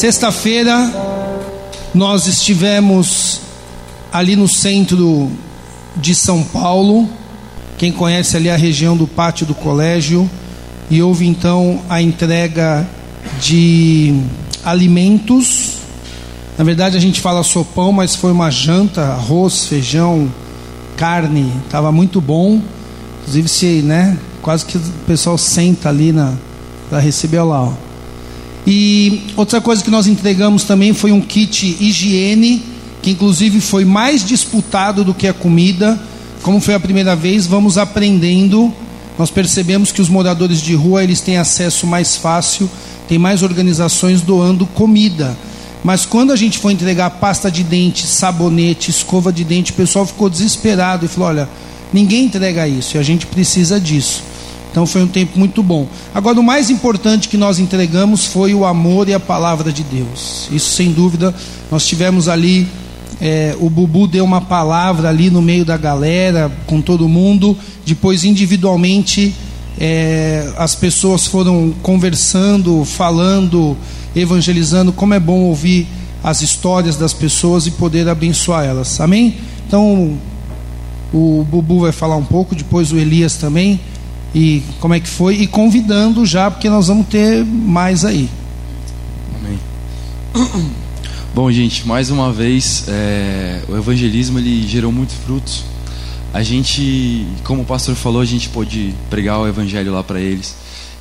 Sexta-feira nós estivemos ali no centro de São Paulo. Quem conhece ali a região do pátio do colégio e houve então a entrega de alimentos. Na verdade a gente fala sopão, mas foi uma janta, arroz, feijão, carne, estava muito bom. Inclusive se, né, quase que o pessoal senta ali na para receber lá. Ó. E outra coisa que nós entregamos também foi um kit higiene, que inclusive foi mais disputado do que a comida. Como foi a primeira vez, vamos aprendendo. Nós percebemos que os moradores de rua eles têm acesso mais fácil, tem mais organizações doando comida. Mas quando a gente foi entregar pasta de dente, sabonete, escova de dente, o pessoal ficou desesperado e falou: olha, ninguém entrega isso e a gente precisa disso. Então foi um tempo muito bom. Agora, o mais importante que nós entregamos foi o amor e a palavra de Deus. Isso, sem dúvida, nós tivemos ali. É, o Bubu deu uma palavra ali no meio da galera, com todo mundo. Depois, individualmente, é, as pessoas foram conversando, falando, evangelizando. Como é bom ouvir as histórias das pessoas e poder abençoar elas. Amém? Então, o Bubu vai falar um pouco, depois o Elias também e como é que foi e convidando já porque nós vamos ter mais aí. Amém. Bom, gente, mais uma vez é, o evangelismo ele gerou muitos frutos. A gente, como o pastor falou, a gente pôde pregar o evangelho lá para eles.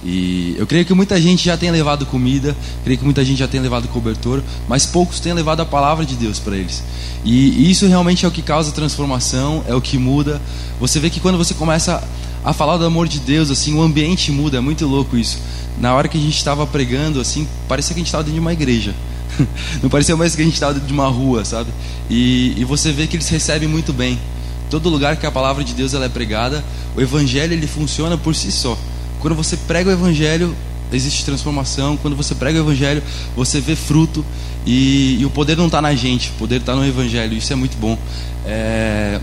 E eu creio que muita gente já tem levado comida, creio que muita gente já tem levado cobertor, mas poucos têm levado a palavra de Deus para eles. E isso realmente é o que causa transformação, é o que muda. Você vê que quando você começa a falar do amor de Deus, assim, o ambiente muda, é muito louco isso. Na hora que a gente estava pregando, assim, parecia que a gente estava dentro de uma igreja. Não parecia mais que a gente estava dentro de uma rua, sabe? E, e você vê que eles recebem muito bem. Todo lugar que a palavra de Deus ela é pregada, o evangelho ele funciona por si só. Quando você prega o evangelho, existe transformação. Quando você prega o evangelho, você vê fruto. E, e o poder não está na gente, o poder está no evangelho. Isso é muito bom. É,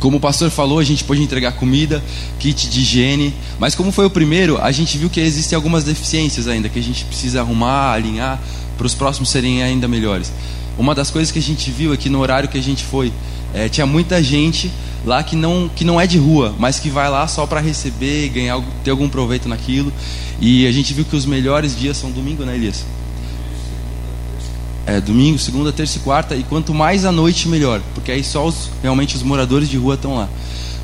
como o pastor falou, a gente pode entregar comida, kit de higiene, mas como foi o primeiro, a gente viu que existem algumas deficiências ainda que a gente precisa arrumar, alinhar para os próximos serem ainda melhores. Uma das coisas que a gente viu é que no horário que a gente foi, é, tinha muita gente lá que não, que não é de rua, mas que vai lá só para receber, ganhar, ter algum proveito naquilo. E a gente viu que os melhores dias são domingo, né, Elias? É, domingo, segunda, terça e quarta, e quanto mais à noite, melhor, porque aí só os, realmente os moradores de rua estão lá.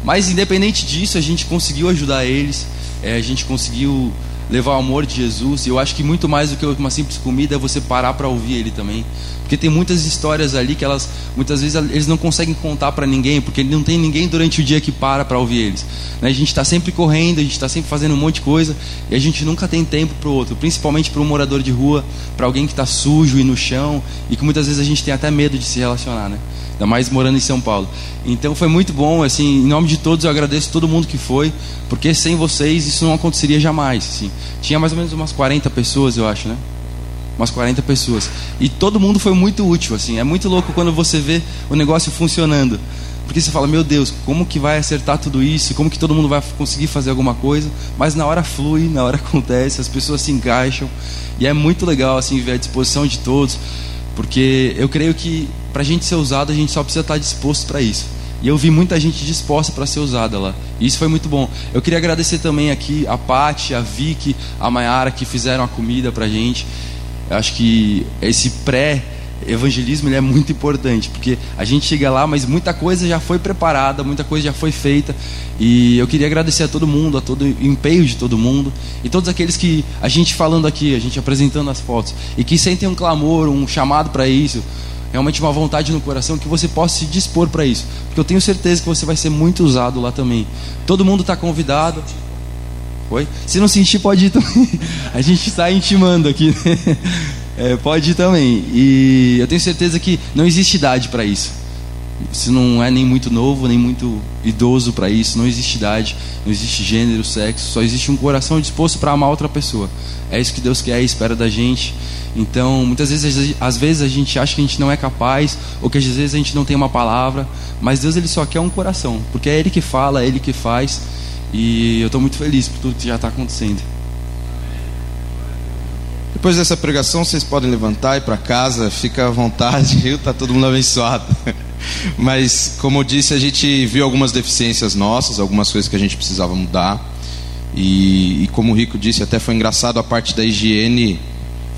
Mas independente disso, a gente conseguiu ajudar eles, é, a gente conseguiu levar o amor de Jesus. E eu acho que muito mais do que uma simples comida é você parar para ouvir Ele também, porque tem muitas histórias ali que elas muitas vezes eles não conseguem contar para ninguém, porque não tem ninguém durante o dia que para para ouvir eles. Né? A gente está sempre correndo, a gente está sempre fazendo um monte de coisa e a gente nunca tem tempo para o outro, principalmente para um morador de rua, para alguém que está sujo e no chão e que muitas vezes a gente tem até medo de se relacionar, né? Ainda mais morando em São Paulo. Então foi muito bom, assim, em nome de todos eu agradeço todo mundo que foi, porque sem vocês isso não aconteceria jamais, assim. Tinha mais ou menos umas 40 pessoas, eu acho, né? Umas 40 pessoas. E todo mundo foi muito útil, assim. É muito louco quando você vê o negócio funcionando. Porque você fala, meu Deus, como que vai acertar tudo isso? Como que todo mundo vai conseguir fazer alguma coisa? Mas na hora flui, na hora acontece, as pessoas se encaixam. E é muito legal, assim, ver a disposição de todos. Porque eu creio que para a gente ser usado, a gente só precisa estar disposto para isso. E eu vi muita gente disposta para ser usada lá. E isso foi muito bom. Eu queria agradecer também aqui a Pati, a Vicky, a Mayara que fizeram a comida para a gente. Eu acho que esse pré evangelismo é muito importante, porque a gente chega lá, mas muita coisa já foi preparada, muita coisa já foi feita, e eu queria agradecer a todo mundo, a todo o empenho de todo mundo, e todos aqueles que a gente falando aqui, a gente apresentando as fotos, e que sentem um clamor, um chamado para isso, realmente uma vontade no coração que você possa se dispor para isso, porque eu tenho certeza que você vai ser muito usado lá também. Todo mundo está convidado. Se não sentir, pode ir também. A gente está intimando aqui. Né? É, pode ir também. E eu tenho certeza que não existe idade para isso. Se não é nem muito novo, nem muito idoso para isso, não existe idade, não existe gênero, sexo, só existe um coração disposto para amar outra pessoa. É isso que Deus quer e espera da gente. Então, muitas vezes, às vezes a gente acha que a gente não é capaz, ou que às vezes a gente não tem uma palavra, mas Deus ele só quer um coração, porque é Ele que fala, é Ele que faz, e eu estou muito feliz por tudo que já está acontecendo. Depois dessa pregação, vocês podem levantar e ir para casa, fica à vontade, viu? Tá todo mundo abençoado. Mas, como eu disse, a gente viu algumas deficiências nossas, algumas coisas que a gente precisava mudar. E, e como o Rico disse, até foi engraçado a parte da higiene,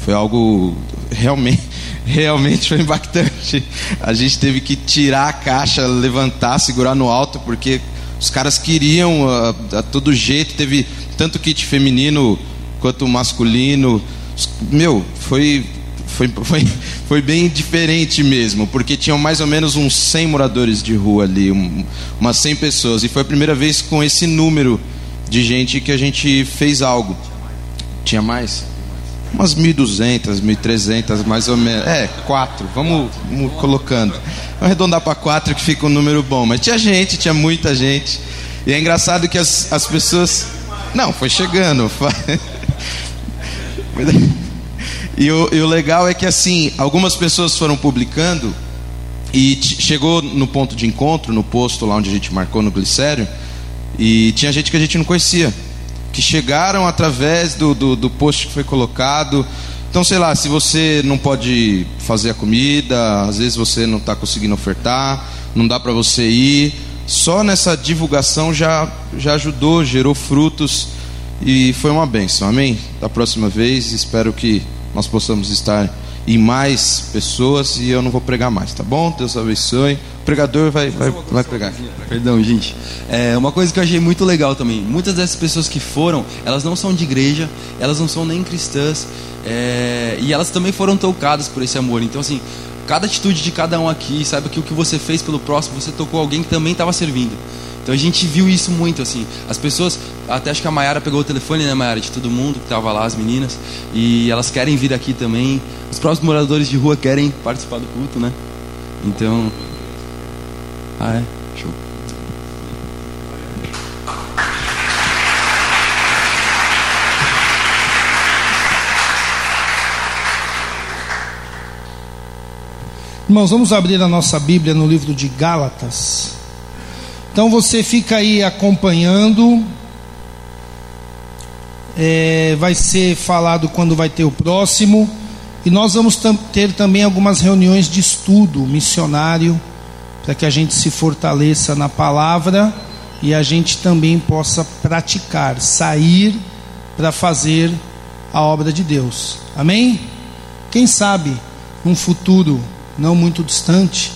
foi algo realmente, realmente foi impactante. A gente teve que tirar a caixa, levantar, segurar no alto, porque os caras queriam a, a todo jeito. Teve tanto kit feminino quanto masculino meu, foi, foi, foi, foi bem diferente mesmo, porque tinham mais ou menos uns 100 moradores de rua ali, um, umas 100 pessoas, e foi a primeira vez com esse número de gente que a gente fez algo. Tinha mais? Umas 1.200, 1.300, mais ou menos. É, quatro. Vamos, vamos colocando. Vamos arredondar para quatro que fica um número bom. Mas tinha gente, tinha muita gente. E é engraçado que as, as pessoas. Não, foi chegando. E o, e o legal é que assim, algumas pessoas foram publicando e chegou no ponto de encontro, no posto lá onde a gente marcou no glicério, e tinha gente que a gente não conhecia, que chegaram através do, do, do post que foi colocado. Então, sei lá, se você não pode fazer a comida, às vezes você não está conseguindo ofertar, não dá para você ir, só nessa divulgação já, já ajudou, gerou frutos. E foi uma benção, amém? Da próxima vez, espero que nós possamos estar em mais pessoas e eu não vou pregar mais, tá bom? Deus abençoe. O pregador vai, vai, vai pregar. Perdão, gente. É uma coisa que eu achei muito legal também. Muitas dessas pessoas que foram, elas não são de igreja, elas não são nem cristãs, é, e elas também foram tocadas por esse amor. Então, assim, cada atitude de cada um aqui, sabe que o que você fez pelo próximo, você tocou alguém que também estava servindo. Então a gente viu isso muito, assim. As pessoas, até acho que a Mayara pegou o telefone, né, Mayara, de todo mundo que estava lá, as meninas, e elas querem vir aqui também. Os próprios moradores de rua querem participar do culto, né? Então. Ah, é? Show. Irmãos, vamos abrir a nossa Bíblia no livro de Gálatas. Então você fica aí acompanhando. É, vai ser falado quando vai ter o próximo. E nós vamos ter também algumas reuniões de estudo missionário, para que a gente se fortaleça na palavra e a gente também possa praticar, sair para fazer a obra de Deus. Amém? Quem sabe, num futuro não muito distante,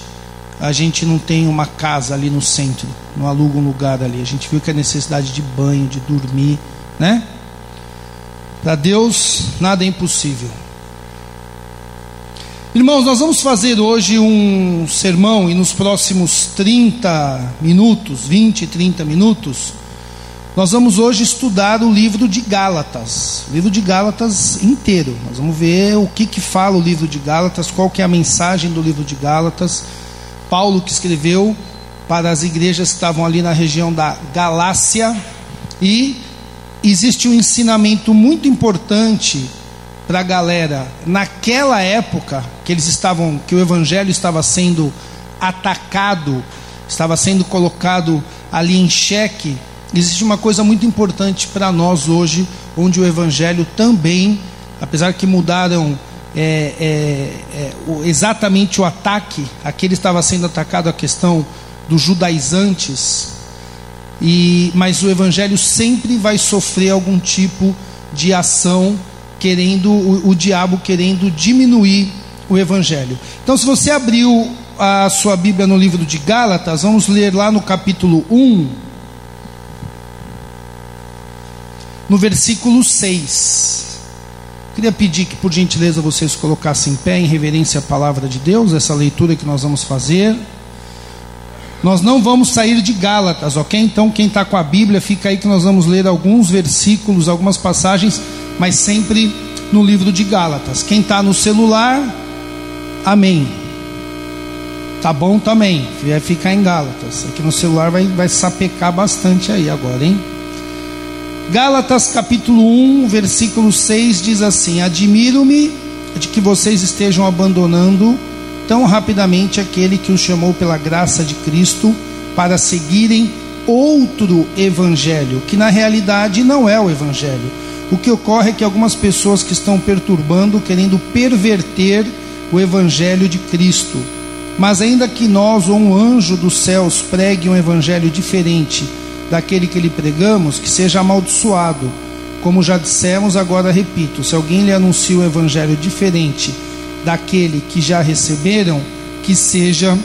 a gente não tem uma casa ali no centro, não aluga um lugar ali. A gente viu que a necessidade de banho, de dormir, né? Para Deus nada é impossível. Irmãos, nós vamos fazer hoje um sermão e nos próximos 30 minutos, 20, 30 minutos, nós vamos hoje estudar o livro de Gálatas, o livro de Gálatas inteiro. Nós vamos ver o que que fala o livro de Gálatas, qual que é a mensagem do livro de Gálatas Paulo que escreveu para as igrejas que estavam ali na região da Galácia e existe um ensinamento muito importante para a galera naquela época que eles estavam que o evangelho estava sendo atacado, estava sendo colocado ali em xeque. Existe uma coisa muito importante para nós hoje, onde o evangelho também, apesar que mudaram é, é, é, o, exatamente o ataque, aquele estava sendo atacado a questão dos judaizantes, e, mas o evangelho sempre vai sofrer algum tipo de ação querendo o, o diabo querendo diminuir o evangelho. Então, se você abriu a sua Bíblia no livro de Gálatas, vamos ler lá no capítulo 1, no versículo 6. Queria pedir que, por gentileza, vocês colocassem em pé em reverência à palavra de Deus, essa leitura que nós vamos fazer. Nós não vamos sair de Gálatas, ok? Então, quem está com a Bíblia, fica aí que nós vamos ler alguns versículos, algumas passagens, mas sempre no livro de Gálatas. Quem está no celular, amém. Tá bom também, vai ficar em Gálatas. Aqui no celular vai, vai sapecar bastante aí agora, hein? Gálatas capítulo 1, versículo 6 diz assim: Admiro-me de que vocês estejam abandonando tão rapidamente aquele que os chamou pela graça de Cristo para seguirem outro evangelho, que na realidade não é o evangelho. O que ocorre é que algumas pessoas que estão perturbando, querendo perverter o evangelho de Cristo. Mas ainda que nós ou um anjo dos céus pregue um evangelho diferente daquele que lhe pregamos, que seja amaldiçoado. Como já dissemos, agora repito: se alguém lhe anuncia um evangelho diferente daquele que já receberam, que seja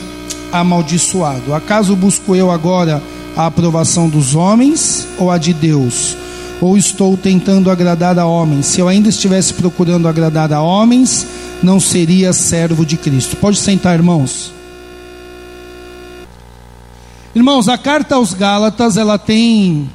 amaldiçoado. Acaso busco eu agora a aprovação dos homens ou a de Deus? Ou estou tentando agradar a homens? Se eu ainda estivesse procurando agradar a homens, não seria servo de Cristo. Pode sentar, irmãos. Irmãos, a carta aos Gálatas, ela tem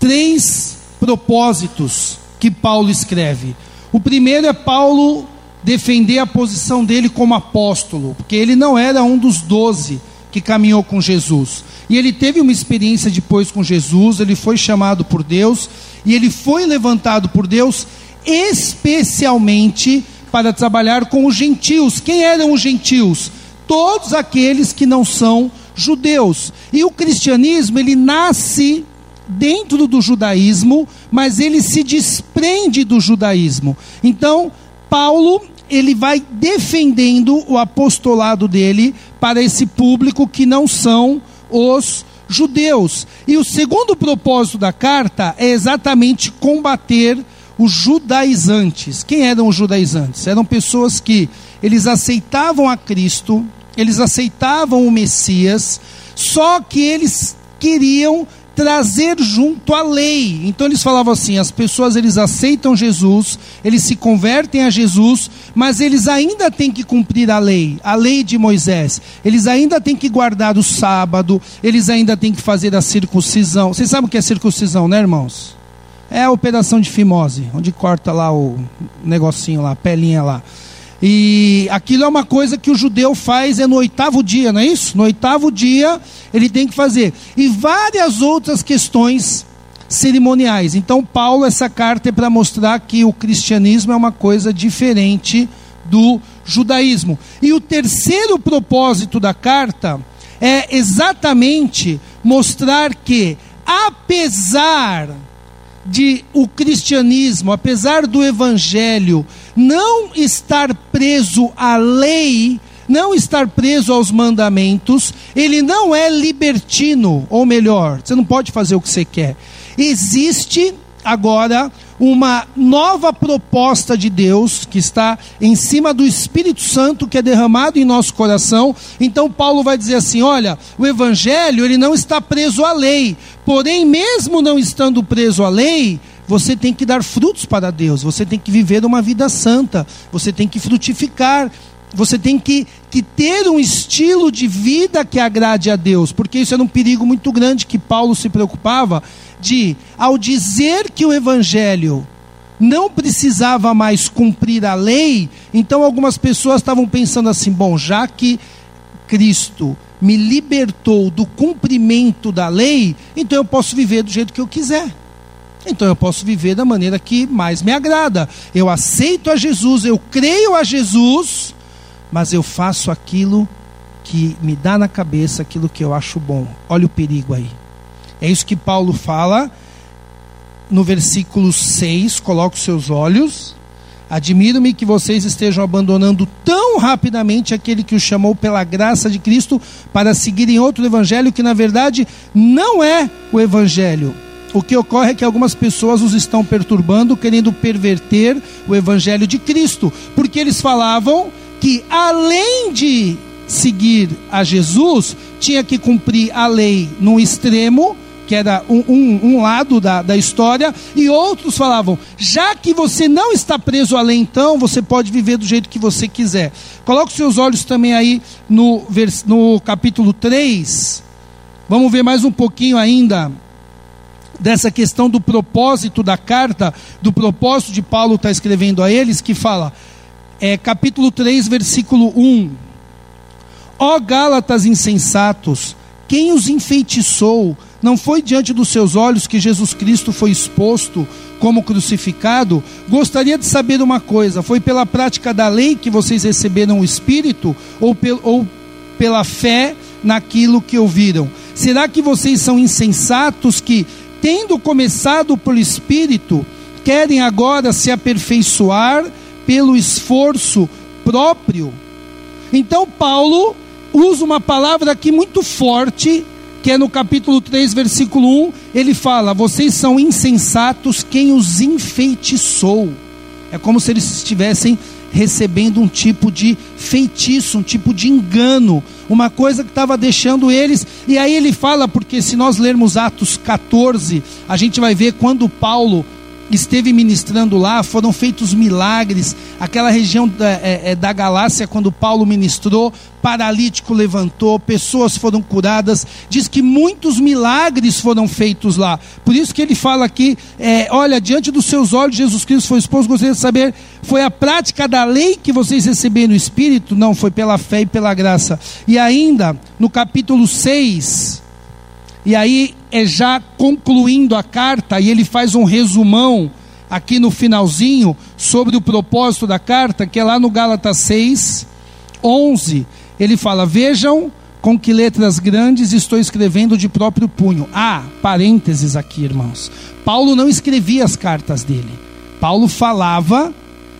três propósitos que Paulo escreve. O primeiro é Paulo defender a posição dele como apóstolo, porque ele não era um dos doze que caminhou com Jesus. E ele teve uma experiência depois com Jesus, ele foi chamado por Deus e ele foi levantado por Deus especialmente para trabalhar com os gentios. Quem eram os gentios? Todos aqueles que não são judeus. E o cristianismo, ele nasce dentro do judaísmo, mas ele se desprende do judaísmo. Então, Paulo, ele vai defendendo o apostolado dele para esse público que não são os judeus. E o segundo propósito da carta é exatamente combater os judaizantes. Quem eram os judaizantes? Eram pessoas que eles aceitavam a Cristo, eles aceitavam o Messias, só que eles queriam trazer junto a lei. Então eles falavam assim: as pessoas eles aceitam Jesus, eles se convertem a Jesus, mas eles ainda têm que cumprir a lei, a lei de Moisés. Eles ainda têm que guardar o sábado, eles ainda têm que fazer a circuncisão. Vocês sabem o que é circuncisão, né, irmãos? É a operação de fimose, onde corta lá o negocinho lá, a pelinha lá. E aquilo é uma coisa que o judeu faz é no oitavo dia, não é isso? No oitavo dia ele tem que fazer. E várias outras questões cerimoniais. Então, Paulo, essa carta é para mostrar que o cristianismo é uma coisa diferente do judaísmo. E o terceiro propósito da carta é exatamente mostrar que, apesar de o cristianismo, apesar do evangelho não estar preso à lei, não estar preso aos mandamentos, ele não é libertino, ou melhor, você não pode fazer o que você quer. Existe agora uma nova proposta de Deus que está em cima do Espírito Santo que é derramado em nosso coração. Então Paulo vai dizer assim: olha, o evangelho ele não está preso à lei, porém mesmo não estando preso à lei, você tem que dar frutos para Deus, você tem que viver uma vida santa, você tem que frutificar, você tem que, que ter um estilo de vida que agrade a Deus, porque isso era um perigo muito grande que Paulo se preocupava de, ao dizer que o Evangelho não precisava mais cumprir a lei, então algumas pessoas estavam pensando assim: bom, já que Cristo me libertou do cumprimento da lei, então eu posso viver do jeito que eu quiser. Então eu posso viver da maneira que mais me agrada. Eu aceito a Jesus, eu creio a Jesus, mas eu faço aquilo que me dá na cabeça, aquilo que eu acho bom. Olha o perigo aí. É isso que Paulo fala no versículo 6. Coloque os seus olhos. Admiro-me que vocês estejam abandonando tão rapidamente aquele que os chamou pela graça de Cristo para seguirem outro evangelho que na verdade não é o evangelho. O que ocorre é que algumas pessoas os estão perturbando, querendo perverter o evangelho de Cristo, porque eles falavam que além de seguir a Jesus, tinha que cumprir a lei no extremo, que era um, um, um, lado da, da história, e outros falavam: já que você não está preso à lei, então você pode viver do jeito que você quiser. Coloque seus olhos também aí no, no capítulo 3. Vamos ver mais um pouquinho ainda dessa questão do propósito da carta, do propósito de Paulo estar tá escrevendo a eles, que fala, é, capítulo 3, versículo 1: Ó Gálatas insensatos, quem os enfeitiçou? Não foi diante dos seus olhos que Jesus Cristo foi exposto como crucificado? Gostaria de saber uma coisa: foi pela prática da lei que vocês receberam o Espírito ou, pel, ou pela fé naquilo que ouviram? Será que vocês são insensatos que tendo começado pelo Espírito, querem agora se aperfeiçoar pelo esforço próprio. Então, Paulo usa uma palavra aqui muito forte, que é no capítulo 3, versículo 1. Ele fala: Vocês são insensatos, quem os enfeitiçou? É como se eles estivessem recebendo um tipo de feitiço, um tipo de engano, uma coisa que estava deixando eles. E aí ele fala, porque se nós lermos Atos 14, a gente vai ver quando Paulo esteve ministrando lá, foram feitos milagres. Aquela região da, é, é, da Galácia, quando Paulo ministrou, paralítico levantou, pessoas foram curadas. Diz que muitos milagres foram feitos lá. Por isso que ele fala aqui: é, olha, diante dos seus olhos, Jesus Cristo foi exposto. Gostaria de saber, foi a prática da lei que vocês receberam no Espírito? Não, foi pela fé e pela graça. E ainda, no capítulo 6 e aí é já concluindo a carta, e ele faz um resumão aqui no finalzinho sobre o propósito da carta, que é lá no Gálatas 6, 11. Ele fala: Vejam com que letras grandes estou escrevendo de próprio punho. Ah, parênteses aqui, irmãos. Paulo não escrevia as cartas dele. Paulo falava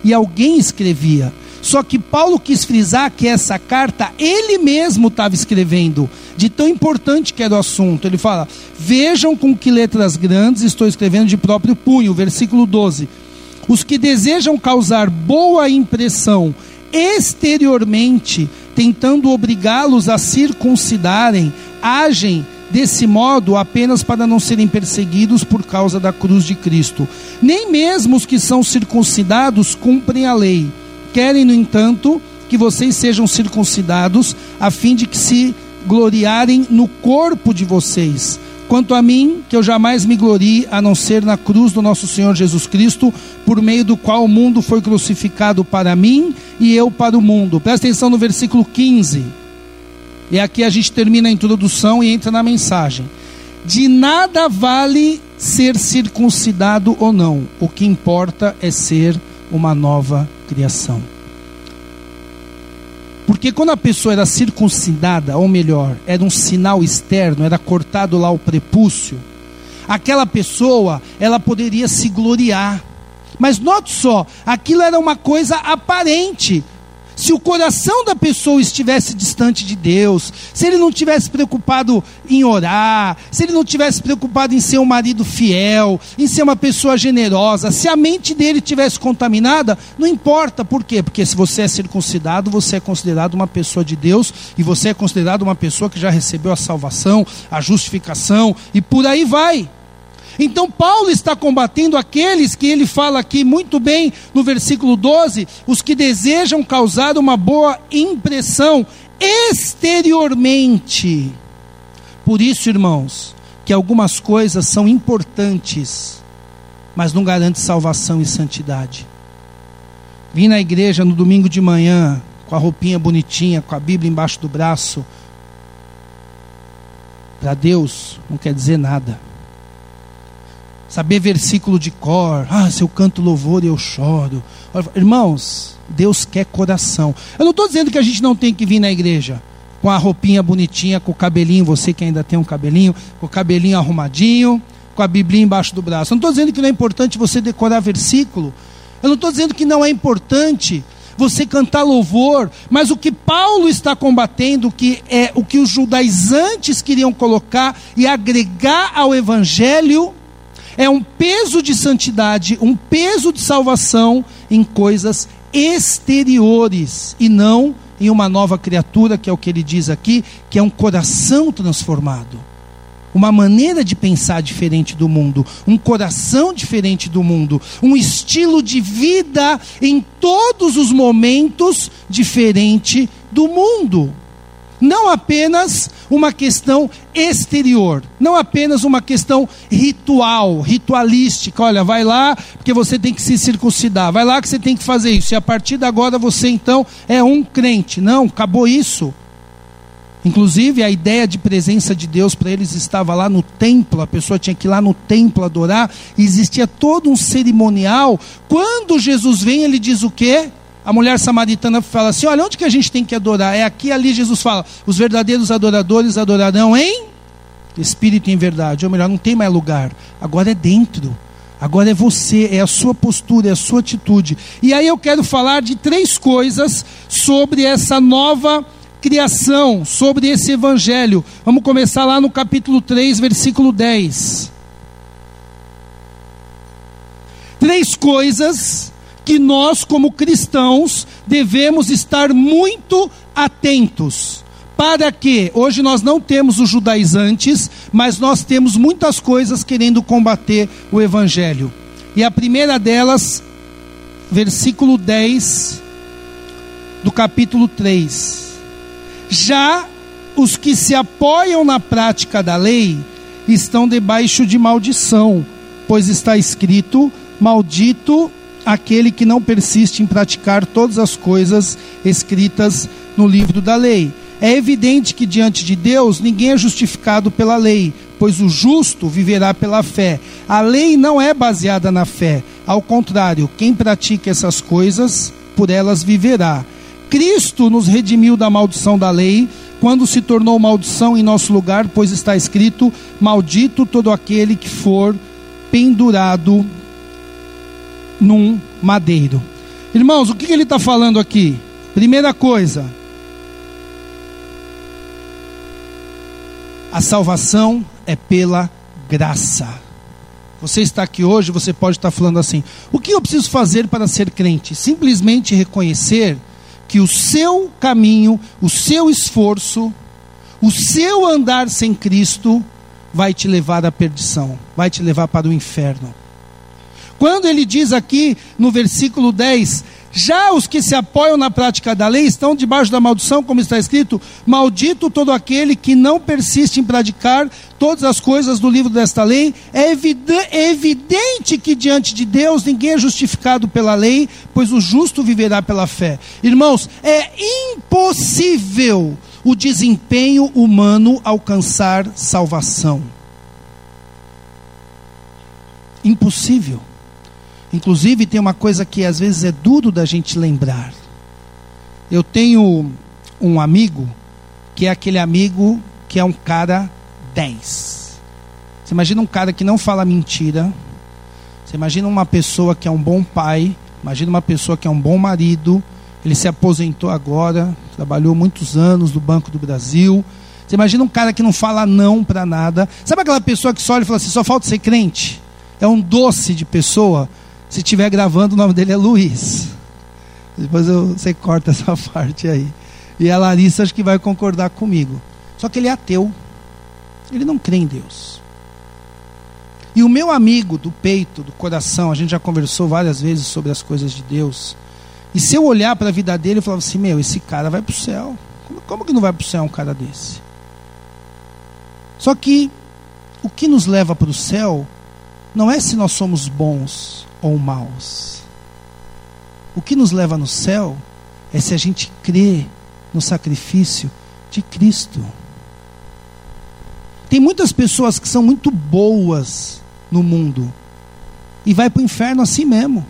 e alguém escrevia. Só que Paulo quis frisar que essa carta ele mesmo estava escrevendo, de tão importante que era o assunto. Ele fala: Vejam com que letras grandes estou escrevendo de próprio punho. Versículo 12. Os que desejam causar boa impressão exteriormente, tentando obrigá-los a circuncidarem, agem desse modo apenas para não serem perseguidos por causa da cruz de Cristo. Nem mesmo os que são circuncidados cumprem a lei Querem, no entanto, que vocês sejam circuncidados, a fim de que se gloriarem no corpo de vocês. Quanto a mim, que eu jamais me glorie a não ser na cruz do nosso Senhor Jesus Cristo, por meio do qual o mundo foi crucificado para mim e eu para o mundo. Presta atenção no versículo 15. E aqui a gente termina a introdução e entra na mensagem. De nada vale ser circuncidado ou não, o que importa é ser uma nova criação. Porque quando a pessoa era circuncidada, ou melhor, era um sinal externo, era cortado lá o prepúcio, aquela pessoa, ela poderia se gloriar. Mas note só, aquilo era uma coisa aparente, se o coração da pessoa estivesse distante de Deus, se ele não tivesse preocupado em orar, se ele não tivesse preocupado em ser um marido fiel, em ser uma pessoa generosa, se a mente dele tivesse contaminada, não importa, por quê? Porque se você é circuncidado, você é considerado uma pessoa de Deus e você é considerado uma pessoa que já recebeu a salvação, a justificação e por aí vai. Então, Paulo está combatendo aqueles que ele fala aqui muito bem no versículo 12: os que desejam causar uma boa impressão exteriormente. Por isso, irmãos, que algumas coisas são importantes, mas não garante salvação e santidade. Vim na igreja no domingo de manhã, com a roupinha bonitinha, com a Bíblia embaixo do braço. Para Deus não quer dizer nada saber versículo de cor. Ah, se eu canto louvor eu choro. Irmãos, Deus quer coração. Eu não estou dizendo que a gente não tem que vir na igreja com a roupinha bonitinha, com o cabelinho, você que ainda tem um cabelinho, com o cabelinho arrumadinho, com a Bíblia embaixo do braço. Eu não estou dizendo que não é importante você decorar versículo. Eu não estou dizendo que não é importante você cantar louvor, mas o que Paulo está combatendo, que é o que os judaizantes queriam colocar e agregar ao evangelho, é um peso de santidade, um peso de salvação em coisas exteriores e não em uma nova criatura, que é o que ele diz aqui, que é um coração transformado. Uma maneira de pensar diferente do mundo, um coração diferente do mundo, um estilo de vida em todos os momentos diferente do mundo não apenas uma questão exterior, não apenas uma questão ritual, ritualística. Olha, vai lá porque você tem que se circuncidar, vai lá que você tem que fazer isso, e a partir de agora você então é um crente. Não, acabou isso. Inclusive, a ideia de presença de Deus para eles estava lá no templo, a pessoa tinha que ir lá no templo adorar, existia todo um cerimonial. Quando Jesus vem, ele diz o quê? A mulher samaritana fala assim: olha, onde que a gente tem que adorar? É aqui, ali Jesus fala: os verdadeiros adoradores adorarão em espírito e em verdade. Ou melhor, não tem mais lugar, agora é dentro. Agora é você, é a sua postura, é a sua atitude. E aí eu quero falar de três coisas sobre essa nova criação, sobre esse evangelho. Vamos começar lá no capítulo 3, versículo 10. Três coisas que nós, como cristãos, devemos estar muito atentos. Para que hoje nós não temos os judaizantes, mas nós temos muitas coisas querendo combater o evangelho. E a primeira delas, versículo 10 do capítulo 3. Já os que se apoiam na prática da lei estão debaixo de maldição, pois está escrito: Maldito aquele que não persiste em praticar todas as coisas escritas no livro da lei. É evidente que diante de Deus ninguém é justificado pela lei, pois o justo viverá pela fé. A lei não é baseada na fé, ao contrário, quem pratica essas coisas, por elas viverá. Cristo nos redimiu da maldição da lei, quando se tornou maldição em nosso lugar, pois está escrito: Maldito todo aquele que for pendurado num madeiro. Irmãos, o que ele está falando aqui? Primeira coisa, A salvação é pela graça. Você está aqui hoje, você pode estar falando assim: o que eu preciso fazer para ser crente? Simplesmente reconhecer que o seu caminho, o seu esforço, o seu andar sem Cristo vai te levar à perdição, vai te levar para o inferno. Quando ele diz aqui no versículo 10: já os que se apoiam na prática da lei estão debaixo da maldição, como está escrito: Maldito todo aquele que não persiste em praticar todas as coisas do livro desta lei. É, evidente que diante de Deus ninguém é justificado pela lei, pois o justo viverá pela fé. Irmãos, é impossível o desempenho humano alcançar salvação. Impossível. Inclusive, tem uma coisa que às vezes é duro da gente lembrar. Eu tenho um amigo que é aquele amigo que é um cara 10. Você imagina um cara que não fala mentira. Você imagina uma pessoa que é um bom pai. Imagina uma pessoa que é um bom marido. Ele se aposentou agora, trabalhou muitos anos no Banco do Brasil. Você imagina um cara que não fala não para nada. Sabe aquela pessoa que só olha e fala assim: só falta ser crente? É um doce de pessoa. Se estiver gravando, o nome dele é Luiz. Depois eu, você corta essa parte aí. E a Larissa acho que vai concordar comigo. Só que ele é ateu. Ele não crê em Deus. E o meu amigo do peito, do coração, a gente já conversou várias vezes sobre as coisas de Deus. E se eu olhar para a vida dele, eu falava assim: Meu, esse cara vai para o céu. Como, como que não vai para o céu um cara desse? Só que o que nos leva para o céu não é se nós somos bons ou maus. O que nos leva no céu é se a gente crê no sacrifício de Cristo. Tem muitas pessoas que são muito boas no mundo e vai para o inferno assim mesmo.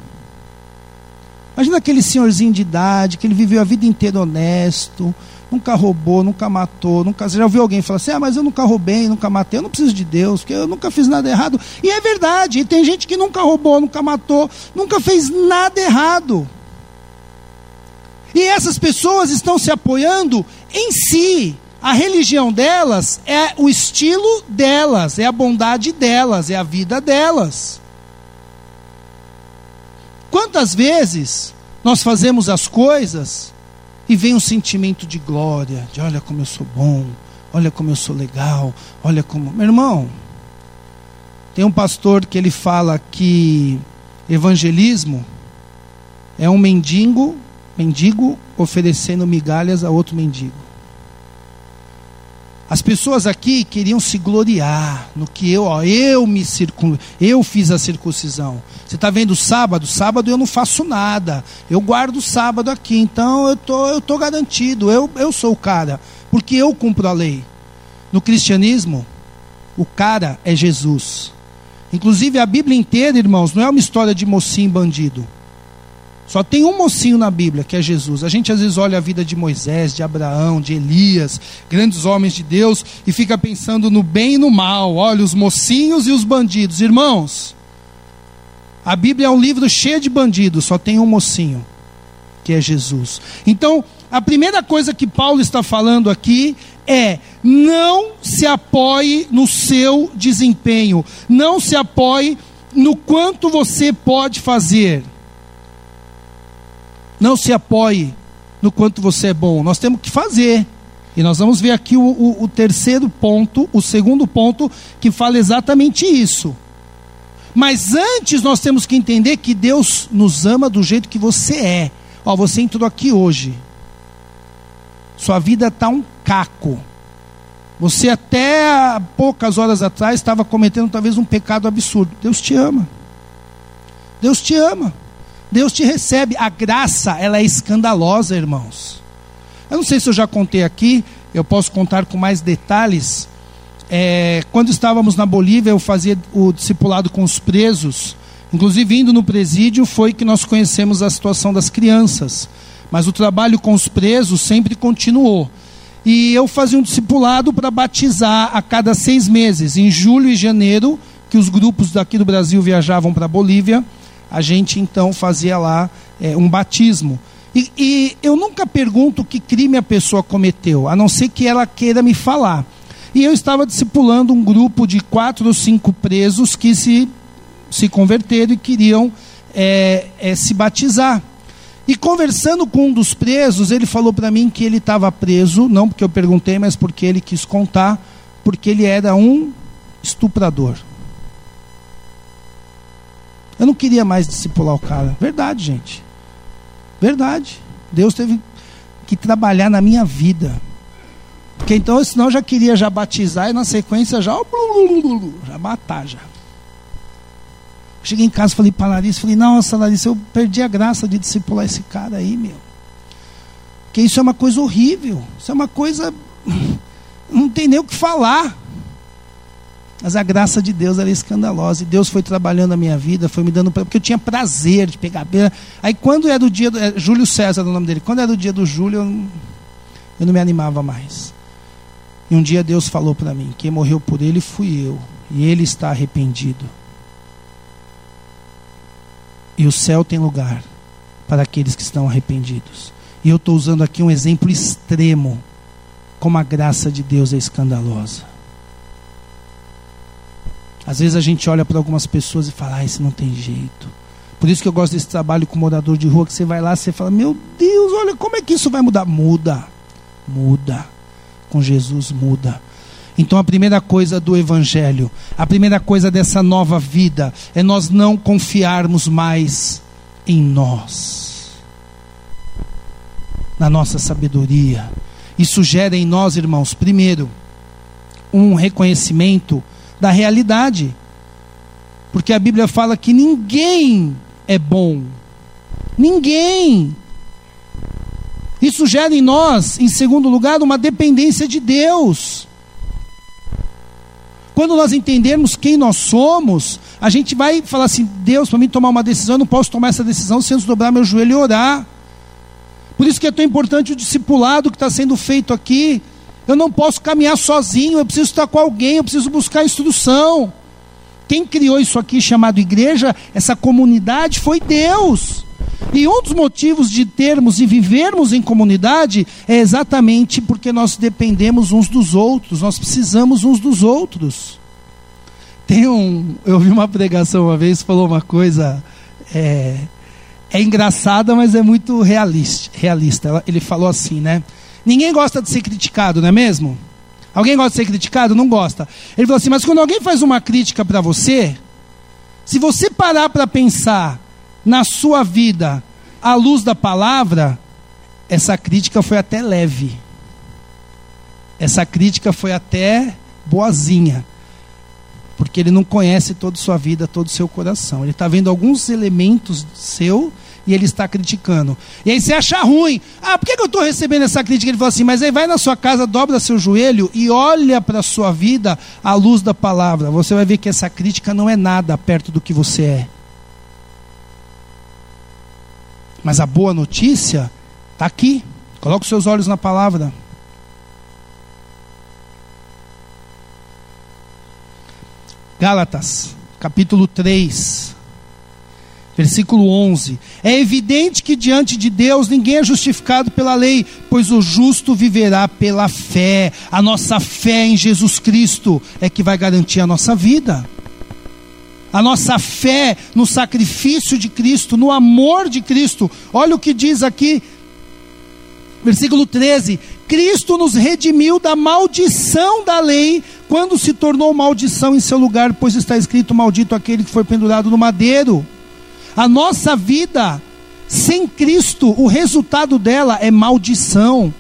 Imagina aquele senhorzinho de idade que ele viveu a vida inteira honesto, nunca roubou, nunca matou, nunca. Você já ouviu alguém falar assim: ah, mas eu nunca roubei, nunca matei, eu não preciso de Deus, porque eu nunca fiz nada errado. E é verdade, e tem gente que nunca roubou, nunca matou, nunca fez nada errado. E essas pessoas estão se apoiando em si. A religião delas é o estilo delas, é a bondade delas, é a vida delas. Quantas vezes nós fazemos as coisas e vem um sentimento de glória, de olha como eu sou bom, olha como eu sou legal, olha como. Meu irmão, tem um pastor que ele fala que evangelismo é um mendigo, mendigo oferecendo migalhas a outro mendigo. As pessoas aqui queriam se gloriar no que eu, ó, eu me circun, eu fiz a circuncisão. Você está vendo sábado? Sábado eu não faço nada. Eu guardo o sábado aqui, então eu tô, eu tô garantido. Eu, eu sou o cara, porque eu cumpro a lei. No cristianismo, o cara é Jesus. Inclusive a Bíblia inteira, irmãos, não é uma história de mocinho bandido. Só tem um mocinho na Bíblia, que é Jesus. A gente às vezes olha a vida de Moisés, de Abraão, de Elias, grandes homens de Deus, e fica pensando no bem e no mal. Olha, os mocinhos e os bandidos. Irmãos, A Bíblia é um livro cheio de bandidos, só tem um mocinho, que é Jesus. Então, a primeira coisa que Paulo está falando aqui é: não se apoie no seu desempenho, não se apoie no quanto você pode fazer. Não se apoie no quanto você é bom. Nós temos que fazer. E nós vamos ver aqui o, o, o terceiro ponto, o segundo ponto, que fala exatamente isso. Mas antes nós temos que entender que Deus nos ama do jeito que você é. Ó, você entrou aqui hoje. Sua vida está um caco. Você até poucas horas atrás estava cometendo talvez um pecado absurdo. Deus te ama. Deus te ama. Deus te recebe. A graça, ela é escandalosa, irmãos. Eu não sei se eu já contei aqui, eu posso contar com mais detalhes. É, quando estávamos na Bolívia, eu fazia o discipulado com os presos. Inclusive, indo no presídio, foi que nós conhecemos a situação das crianças. Mas o trabalho com os presos sempre continuou. E eu fazia um discipulado para batizar a cada seis meses. Em julho e janeiro, que os grupos daqui do Brasil viajavam para a Bolívia, a gente então fazia lá é, um batismo. E, e, eu nunca pergunto que crime a pessoa cometeu, a não ser que ela queira me falar. E eu estava discipulando um grupo de quatro ou cinco presos que se, se converteram e queriam é, é, se batizar. E conversando com um dos presos, ele falou para mim que ele estava preso, não porque eu perguntei, mas porque ele quis contar, porque ele era um estuprador. Eu não queria mais discipular o cara. Verdade, gente. Verdade. Deus teve que trabalhar na minha vida. Porque então, senão eu já queria já batizar e na sequência já, já matar já. Cheguei em casa, falei para Larissa, falei, nossa, Larissa, eu perdi a graça de discipular esse cara aí, meu. Porque isso é uma coisa horrível. Isso é uma coisa. Não tem nem o que falar. Mas a graça de Deus era escandalosa. E Deus foi trabalhando a minha vida, foi me dando. Porque eu tinha prazer de pegar. Aí quando era o dia. Do, é, Júlio César o nome dele. Quando era o dia do Júlio, eu, eu não me animava mais. E um dia Deus falou para mim: quem morreu por ele fui eu. E ele está arrependido. E o céu tem lugar para aqueles que estão arrependidos. E eu estou usando aqui um exemplo extremo, como a graça de Deus é escandalosa. Às vezes a gente olha para algumas pessoas e fala, ah, isso não tem jeito. Por isso que eu gosto desse trabalho com morador de rua, que você vai lá e você fala, meu Deus, olha como é que isso vai mudar. Muda, muda. Com Jesus muda. Então a primeira coisa do Evangelho, a primeira coisa dessa nova vida, é nós não confiarmos mais em nós, na nossa sabedoria. Isso gera em nós, irmãos, primeiro, um reconhecimento da realidade. Porque a Bíblia fala que ninguém é bom. Ninguém. Isso gera em nós, em segundo lugar, uma dependência de Deus. Quando nós entendermos quem nós somos, a gente vai falar assim: Deus, para mim tomar uma decisão, eu não posso tomar essa decisão sem dobrar meu joelho e orar. Por isso que é tão importante o discipulado que está sendo feito aqui. Eu não posso caminhar sozinho, eu preciso estar com alguém, eu preciso buscar instrução. Quem criou isso aqui chamado igreja, essa comunidade, foi Deus. E um dos motivos de termos e vivermos em comunidade é exatamente porque nós dependemos uns dos outros, nós precisamos uns dos outros. Tem um, eu vi uma pregação uma vez, falou uma coisa, é, é engraçada, mas é muito realista. realista. Ele falou assim, né? Ninguém gosta de ser criticado, não é mesmo? Alguém gosta de ser criticado? Não gosta. Ele falou assim: mas quando alguém faz uma crítica para você, se você parar para pensar na sua vida à luz da palavra, essa crítica foi até leve. Essa crítica foi até boazinha. Porque ele não conhece toda a sua vida, todo o seu coração. Ele está vendo alguns elementos seu e ele está criticando. E aí você acha ruim. Ah, por que, eu estou recebendo essa crítica? Ele fala assim, mas aí vai na sua casa, dobra seu joelho e olha para a sua vida à luz da palavra. Você vai ver que essa crítica não é nada perto do que você é. Mas a boa notícia está aqui. Coloque seus olhos na palavra. Gálatas, capítulo 3. Versículo 11: É evidente que diante de Deus ninguém é justificado pela lei, pois o justo viverá pela fé. A nossa fé em Jesus Cristo é que vai garantir a nossa vida. A nossa fé no sacrifício de Cristo, no amor de Cristo. Olha o que diz aqui, versículo 13: Cristo nos redimiu da maldição da lei, quando se tornou maldição em seu lugar, pois está escrito: Maldito aquele que foi pendurado no madeiro. A nossa vida sem Cristo, o resultado dela é maldição.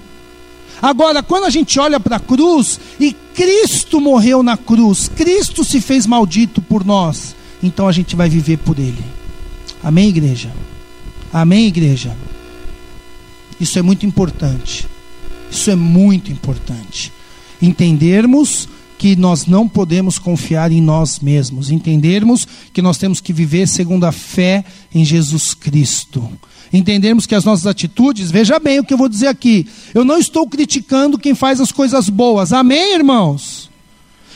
Agora, quando a gente olha para a cruz e Cristo morreu na cruz, Cristo se fez maldito por nós, então a gente vai viver por Ele. Amém, igreja? Amém, igreja? Isso é muito importante. Isso é muito importante. Entendermos que nós não podemos confiar em nós mesmos, entendermos que nós temos que viver segundo a fé em Jesus Cristo. Entendermos que as nossas atitudes, veja bem o que eu vou dizer aqui. Eu não estou criticando quem faz as coisas boas. Amém, irmãos?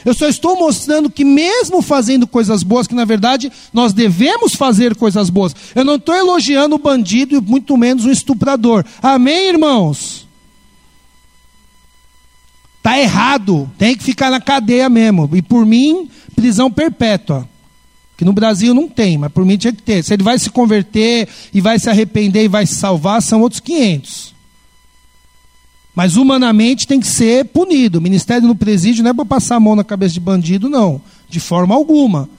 Eu só estou mostrando que, mesmo fazendo coisas boas, que na verdade nós devemos fazer coisas boas. Eu não estou elogiando o bandido e muito menos o estuprador. Amém, irmãos? Está errado, tem que ficar na cadeia mesmo. E por mim, prisão perpétua. Que no Brasil não tem, mas por mim tinha que ter. Se ele vai se converter e vai se arrepender e vai se salvar, são outros 500. Mas humanamente tem que ser punido. O ministério no presídio não é para passar a mão na cabeça de bandido, não. De forma alguma.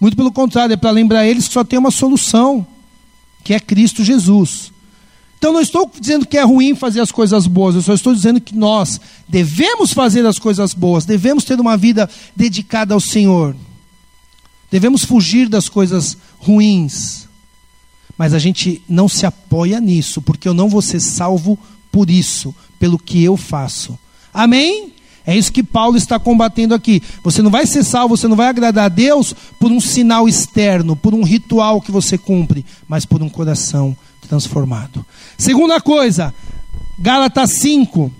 Muito pelo contrário, é para lembrar eles que só tem uma solução, que é Cristo Jesus. Então não estou dizendo que é ruim fazer as coisas boas, eu só estou dizendo que nós devemos fazer as coisas boas, devemos ter uma vida dedicada ao Senhor. Devemos fugir das coisas ruins. Mas a gente não se apoia nisso, porque eu não vou ser salvo por isso, pelo que eu faço. Amém? É isso que Paulo está combatendo aqui. Você não vai ser salvo, você não vai agradar a Deus por um sinal externo, por um ritual que você cumpre, mas por um coração transformado. Segunda coisa, Gálatas 5.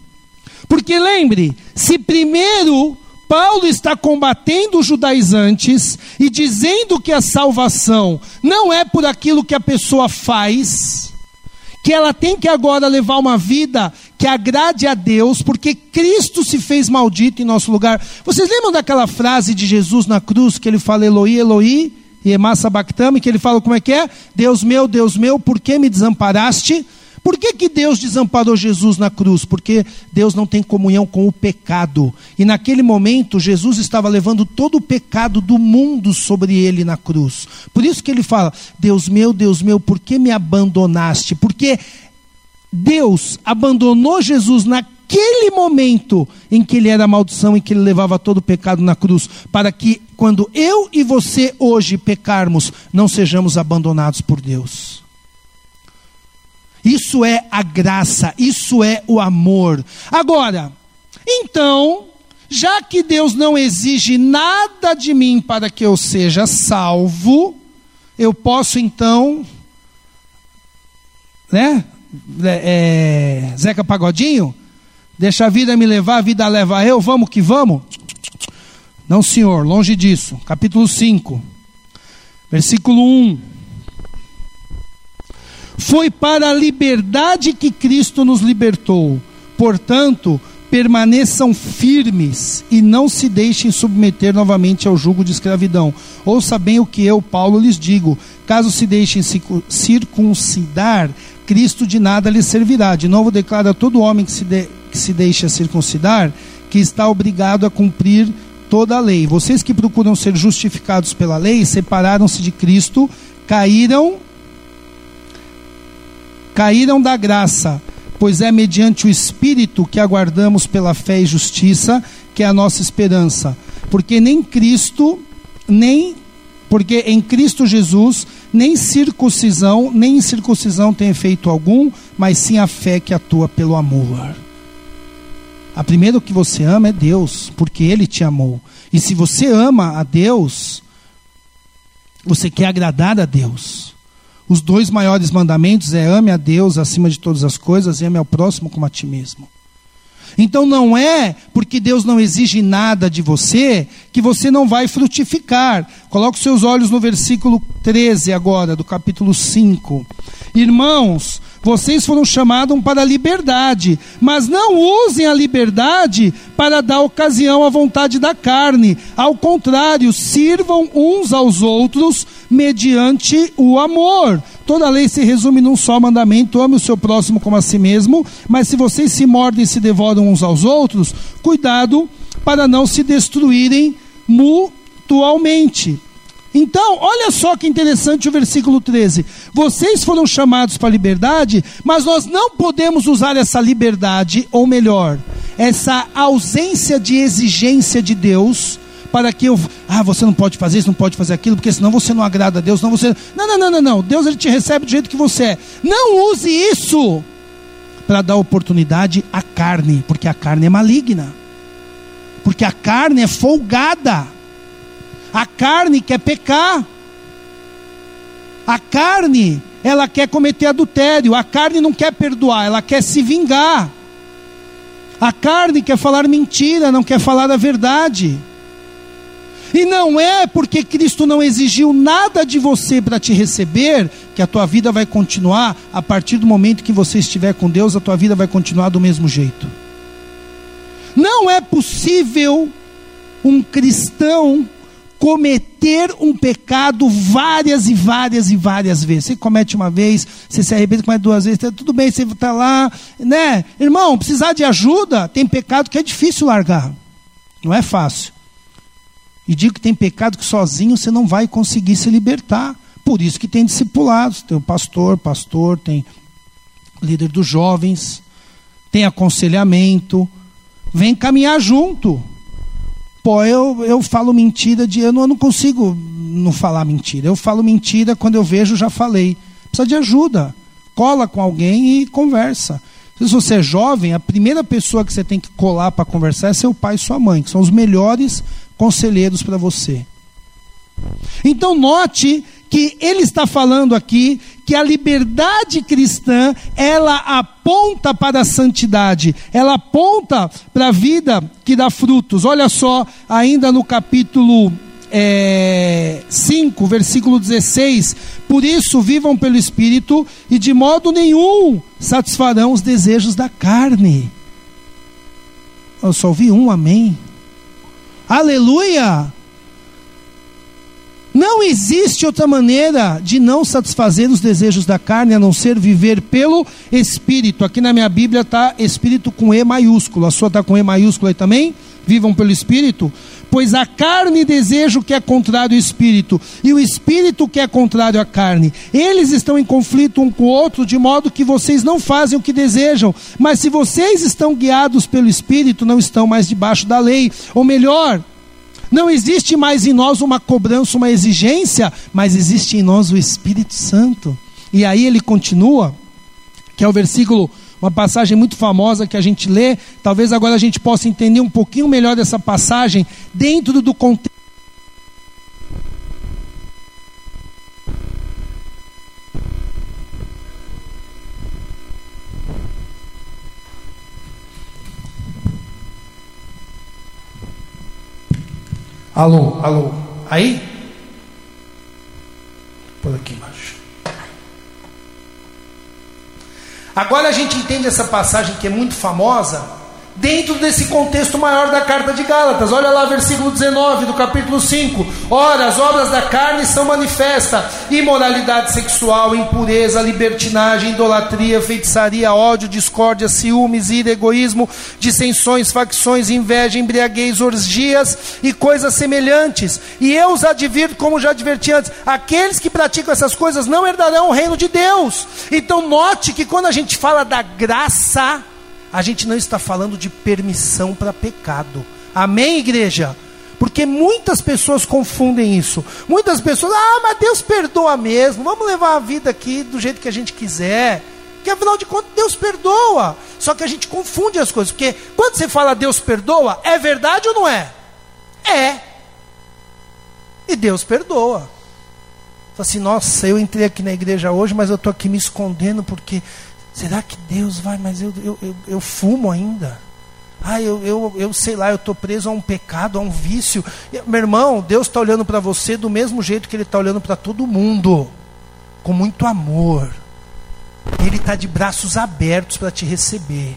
Porque lembre, se primeiro Paulo está combatendo os judaizantes e dizendo que a salvação não é por aquilo que a pessoa faz, que ela tem que agora levar uma vida que agrade a Deus, porque Cristo se fez maldito em nosso lugar. Vocês lembram daquela frase de Jesus na cruz que ele fala Eloi, Eloi, e Emassa Bactame, que ele fala como é que é? Deus meu, Deus meu, por que me desamparaste? Por que, que Deus desamparou Jesus na cruz? Porque Deus não tem comunhão com o pecado. E naquele momento, Jesus estava levando todo o pecado do mundo sobre ele na cruz. Por isso que ele fala: Deus meu, Deus meu, por que me abandonaste? Porque Deus abandonou Jesus naquele momento em que ele era maldição, em que ele levava todo o pecado na cruz, para que quando eu e você hoje pecarmos, não sejamos abandonados por Deus. Isso é a graça, isso é o amor. Agora, então, já que Deus não exige nada de mim para que eu seja salvo, eu posso então, né? É, é Zeca Pagodinho, deixa a vida me levar, a vida leva eu, vamos que vamos? Não, senhor, longe disso. Capítulo 5, versículo 1. Foi para a liberdade que Cristo nos libertou. Portanto, permaneçam firmes e não se deixem submeter novamente ao jugo de escravidão. Ouça bem o que eu, Paulo, lhes digo: caso se deixem circuncidar, Cristo de nada lhes servirá. De novo, declara todo homem que se, de, que se deixa circuncidar que está obrigado a cumprir toda a lei. Vocês que procuram ser justificados pela lei separaram-se de Cristo, caíram caíram da graça, pois é mediante o Espírito que aguardamos pela fé e justiça, que é a nossa esperança. Porque nem Cristo, nem porque em Cristo Jesus nem circuncisão, nem incircuncisão tem efeito algum, mas sim a fé que atua pelo amor. A primeira que você ama é Deus, porque Ele te amou. E se você ama a Deus, você quer agradar a Deus. Os dois maiores mandamentos é ame a Deus acima de todas as coisas e ame ao próximo como a ti mesmo. Então não é porque Deus não exige nada de você que você não vai frutificar. Coloque seus olhos no versículo 13 agora, do capítulo 5. Irmãos, vocês foram chamados para a liberdade, mas não usem a liberdade para dar ocasião à vontade da carne. Ao contrário, sirvam uns aos outros mediante o amor. Toda lei se resume num só mandamento: ame o seu próximo como a si mesmo. Mas se vocês se mordem e se devoram uns aos outros, cuidado para não se destruírem mutualmente. Então, olha só que interessante o versículo 13. Vocês foram chamados para a liberdade, mas nós não podemos usar essa liberdade, ou melhor, essa ausência de exigência de Deus, para que eu. Ah, você não pode fazer isso, não pode fazer aquilo, porque senão você não agrada a Deus, não você. Não, não, não, não, não. Deus ele te recebe do jeito que você é. Não use isso para dar oportunidade à carne, porque a carne é maligna. Porque a carne é folgada. A carne quer pecar. A carne, ela quer cometer adultério. A carne não quer perdoar, ela quer se vingar. A carne quer falar mentira, não quer falar a verdade. E não é porque Cristo não exigiu nada de você para te receber que a tua vida vai continuar a partir do momento que você estiver com Deus, a tua vida vai continuar do mesmo jeito. Não é possível um cristão cometer um pecado várias e várias e várias vezes. Você comete uma vez, você se arrepende, comete duas vezes, tá tudo bem, você está lá, né? Irmão, precisar de ajuda, tem pecado que é difícil largar. Não é fácil. E digo que tem pecado que sozinho você não vai conseguir se libertar. Por isso que tem discipulados, tem o pastor, pastor, tem líder dos jovens, tem aconselhamento, vem caminhar junto. Pô, eu, eu falo mentira de. Eu não, eu não consigo não falar mentira. Eu falo mentira quando eu vejo, já falei. Precisa de ajuda. Cola com alguém e conversa. Se você é jovem, a primeira pessoa que você tem que colar para conversar é seu pai e sua mãe, que são os melhores conselheiros para você. Então, note que ele está falando aqui que a liberdade cristã, ela aponta para a santidade, ela aponta para a vida que dá frutos. Olha só, ainda no capítulo é, 5, versículo 16: Por isso vivam pelo Espírito e de modo nenhum satisfarão os desejos da carne. Eu só ouvi um amém. Aleluia! Não existe outra maneira de não satisfazer os desejos da carne a não ser viver pelo Espírito. Aqui na minha Bíblia está Espírito com E maiúsculo. A sua está com E maiúsculo aí também? Vivam pelo Espírito? Pois a carne deseja o que é contrário ao Espírito, e o Espírito que é contrário à carne. Eles estão em conflito um com o outro, de modo que vocês não fazem o que desejam. Mas se vocês estão guiados pelo Espírito, não estão mais debaixo da lei. Ou melhor, não existe mais em nós uma cobrança, uma exigência, mas existe em nós o Espírito Santo. E aí ele continua, que é o versículo, uma passagem muito famosa que a gente lê. Talvez agora a gente possa entender um pouquinho melhor dessa passagem dentro do contexto. Alô, alô. Aí? Por aqui embaixo. Agora a gente entende essa passagem que é muito famosa dentro desse contexto maior da carta de Gálatas. Olha lá, versículo 19 do capítulo 5. Ora, as obras da carne são manifestas: imoralidade sexual, impureza, libertinagem, idolatria, feitiçaria, ódio, discórdia, ciúmes, ira, egoísmo, dissensões, facções, inveja, embriaguez, orgias e coisas semelhantes. E eu os advirto, como já adverti antes: aqueles que praticam essas coisas não herdarão o reino de Deus. Então, note que quando a gente fala da graça, a gente não está falando de permissão para pecado. Amém, igreja? Porque muitas pessoas confundem isso. Muitas pessoas, ah, mas Deus perdoa mesmo. Vamos levar a vida aqui do jeito que a gente quiser. Que afinal de contas Deus perdoa. Só que a gente confunde as coisas. Porque quando você fala Deus perdoa, é verdade ou não é? É. E Deus perdoa. Fala assim, nossa, eu entrei aqui na igreja hoje, mas eu estou aqui me escondendo porque Será que Deus vai? Mas eu, eu, eu, eu fumo ainda. Ah, eu, eu, eu sei lá, eu estou preso a um pecado, a um vício. Meu irmão, Deus está olhando para você do mesmo jeito que Ele está olhando para todo mundo, com muito amor. Ele está de braços abertos para te receber.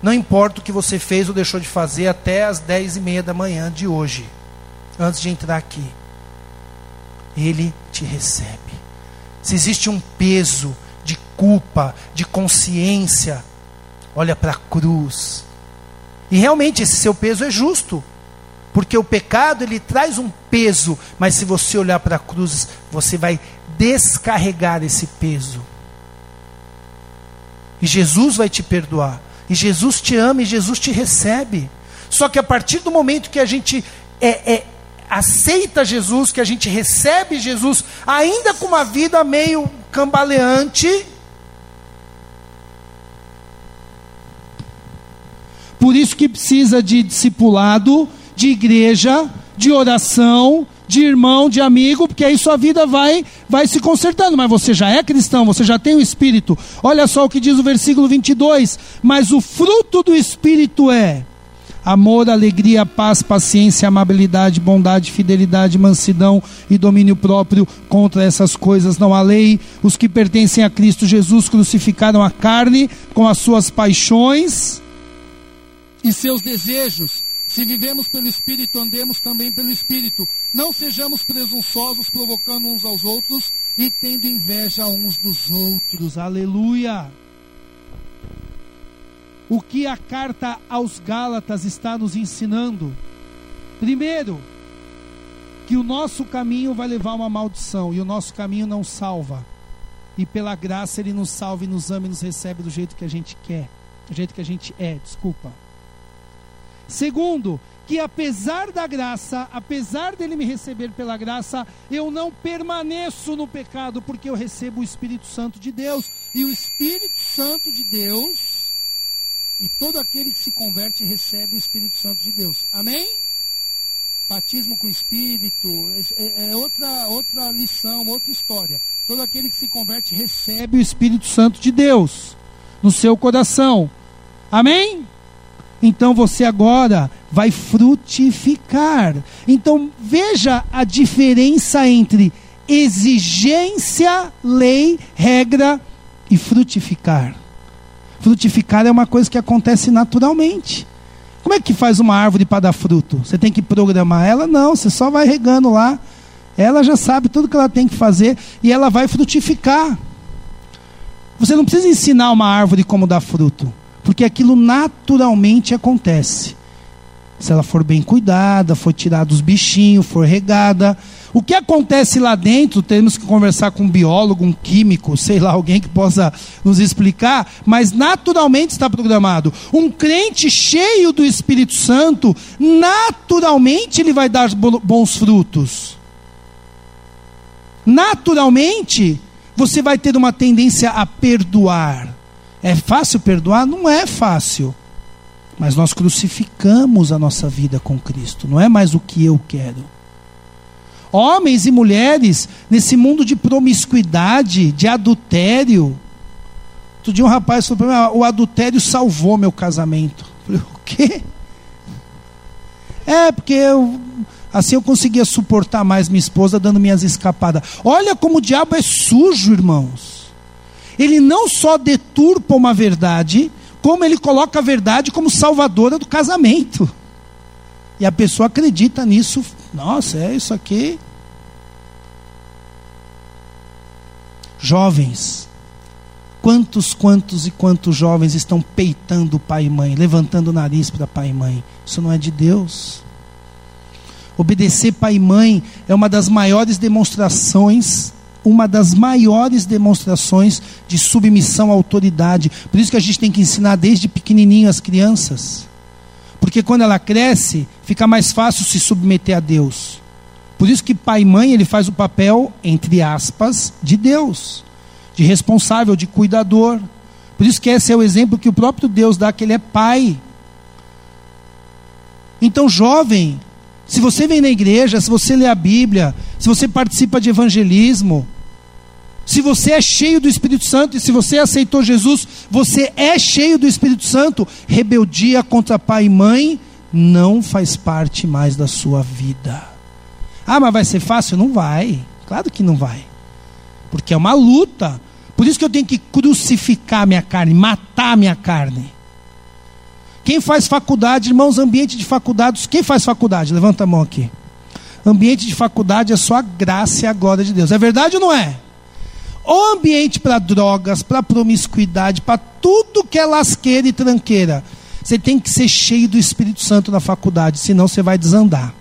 Não importa o que você fez ou deixou de fazer até as dez e meia da manhã de hoje, antes de entrar aqui. Ele te recebe. Se existe um peso de culpa, de consciência, olha para a cruz. E realmente esse seu peso é justo. Porque o pecado ele traz um peso, mas se você olhar para a cruz, você vai descarregar esse peso. E Jesus vai te perdoar. E Jesus te ama e Jesus te recebe. Só que a partir do momento que a gente é, é, aceita Jesus, que a gente recebe Jesus, ainda com uma vida meio cambaleante, por isso que precisa de discipulado, de igreja, de oração, de irmão, de amigo, porque aí sua vida vai vai se consertando, mas você já é cristão, você já tem o espírito. Olha só o que diz o versículo 22, mas o fruto do espírito é amor, alegria, paz, paciência, amabilidade, bondade, fidelidade, mansidão e domínio próprio. Contra essas coisas não há lei. Os que pertencem a Cristo Jesus crucificaram a carne com as suas paixões e seus desejos. Se vivemos pelo Espírito, andemos também pelo Espírito. Não sejamos presunçosos, provocando uns aos outros e tendo inveja uns dos outros. Aleluia! O que a carta aos Gálatas está nos ensinando? Primeiro, que o nosso caminho vai levar uma maldição e o nosso caminho não salva. E pela graça ele nos salva e nos ama e nos recebe do jeito que a gente quer, do jeito que a gente é, desculpa. Segundo, que apesar da graça, apesar dele me receber pela graça, eu não permaneço no pecado, porque eu recebo o Espírito Santo de Deus. E o Espírito Santo de Deus, e todo aquele que se converte recebe o Espírito Santo de Deus. Amém? Batismo com o Espírito é, é outra, outra lição, outra história. Todo aquele que se converte recebe o Espírito Santo de Deus no seu coração. Amém? Então você agora vai frutificar. Então veja a diferença entre exigência, lei, regra e frutificar. Frutificar é uma coisa que acontece naturalmente. Como é que faz uma árvore para dar fruto? Você tem que programar ela? Não, você só vai regando lá. Ela já sabe tudo que ela tem que fazer e ela vai frutificar. Você não precisa ensinar uma árvore como dar fruto porque aquilo naturalmente acontece. Se ela for bem cuidada, for tirada dos bichinhos, for regada. O que acontece lá dentro, temos que conversar com um biólogo, um químico, sei lá, alguém que possa nos explicar, mas naturalmente está programado. Um crente cheio do Espírito Santo, naturalmente ele vai dar bons frutos. Naturalmente, você vai ter uma tendência a perdoar. É fácil perdoar? Não é fácil. Mas nós crucificamos a nossa vida com Cristo. Não é mais o que eu quero. Homens e mulheres, nesse mundo de promiscuidade, de adultério. Outro dia um rapaz falou para mim: o adultério salvou meu casamento. Eu falei: o quê? É, porque eu, assim eu conseguia suportar mais minha esposa dando minhas escapadas. Olha como o diabo é sujo, irmãos ele não só deturpa uma verdade, como ele coloca a verdade como salvadora do casamento. E a pessoa acredita nisso. Nossa, é isso aqui. Jovens, quantos, quantos e quantos jovens estão peitando pai e mãe, levantando o nariz para pai e mãe? Isso não é de Deus. Obedecer pai e mãe é uma das maiores demonstrações uma das maiores demonstrações de submissão à autoridade. Por isso que a gente tem que ensinar desde pequenininho as crianças. Porque quando ela cresce, fica mais fácil se submeter a Deus. Por isso que pai e mãe, ele faz o papel, entre aspas, de Deus, de responsável, de cuidador. Por isso que esse é o exemplo que o próprio Deus dá, que ele é pai. Então, jovem, se você vem na igreja, se você lê a Bíblia, se você participa de evangelismo, Se você é cheio do Espírito Santo e se você aceitou Jesus, você é cheio do Espírito Santo. Rebeldia contra pai e mãe não faz parte mais da sua vida. Ah, mas vai ser fácil? Não vai. Claro que não vai. Porque é uma luta. Por isso que eu tenho que crucificar minha carne, matar minha carne. Quem faz faculdade, irmãos, ambiente de faculdade, quem faz faculdade? Levanta a mão aqui. Ambiente de faculdade é só a graça e a glória de Deus. É verdade ou não é? O ambiente para drogas, para promiscuidade, para tudo que é lasqueira e tranqueira. Você tem que ser cheio do Espírito Santo na faculdade, senão você vai desandar.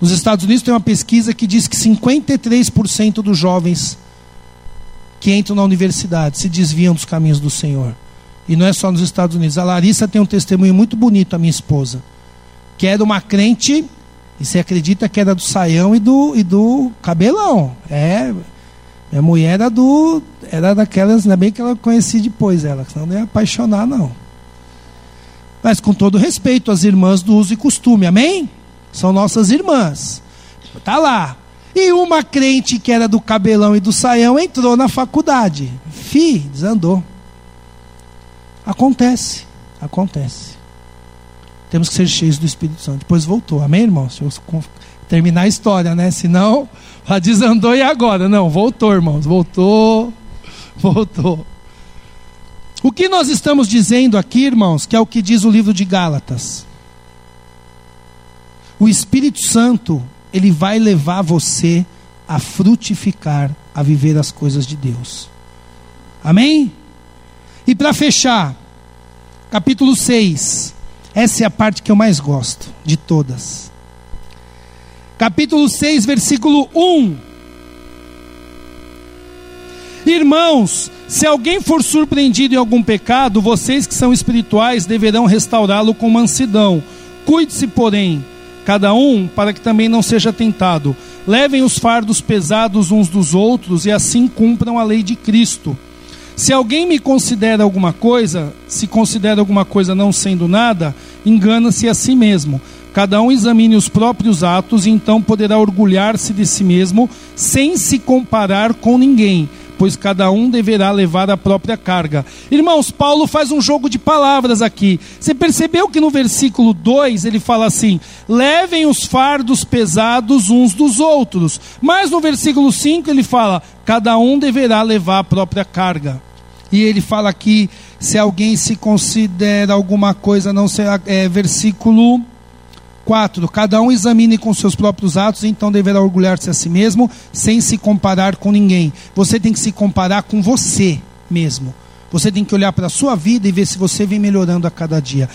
Nos Estados Unidos tem uma pesquisa que diz que 53% dos jovens que entram na universidade se desviam dos caminhos do Senhor. E não é só nos Estados Unidos. A Larissa tem um testemunho muito bonito, a minha esposa, que era uma crente, e você acredita que era do saião e do, e do cabelão. É, minha mulher era do. Era daquelas, ainda bem que ela conhecia depois ela, senão não ia apaixonar, não. Mas com todo respeito às irmãs do uso e costume, amém? São nossas irmãs. Tá lá. E uma crente que era do cabelão e do saião entrou na faculdade. Fi, desandou. Acontece, acontece. Temos que ser cheios do Espírito Santo. Depois voltou, amém, irmãos? Deixa eu terminar a história, né? Senão, já desandou e agora? Não, voltou, irmãos. Voltou, voltou. O que nós estamos dizendo aqui, irmãos, que é o que diz o livro de Gálatas. O Espírito Santo, ele vai levar você a frutificar, a viver as coisas de Deus. Amém? E para fechar, capítulo 6. Essa é a parte que eu mais gosto de todas. Capítulo 6, versículo 1. Irmãos, se alguém for surpreendido em algum pecado, vocês que são espirituais deverão restaurá-lo com mansidão. Cuide-se, porém, cada um, para que também não seja tentado. Levem os fardos pesados uns dos outros e assim cumpram a lei de Cristo. Se alguém me considera alguma coisa, se considera alguma coisa não sendo nada, engana-se a si mesmo. Cada um examine os próprios atos e então poderá orgulhar-se de si mesmo, sem se comparar com ninguém pois cada um deverá levar a própria carga. Irmãos, Paulo faz um jogo de palavras aqui. Você percebeu que no versículo 2 ele fala assim: levem os fardos pesados uns dos outros. Mas no versículo 5 ele fala: cada um deverá levar a própria carga. E ele fala aqui: se alguém se considera alguma coisa, não será. É, versículo 4. Cada um examine com seus próprios atos, então deverá orgulhar-se a si mesmo, sem se comparar com ninguém. Você tem que se comparar com você mesmo. Você tem que olhar para a sua vida e ver se você vem melhorando a cada dia.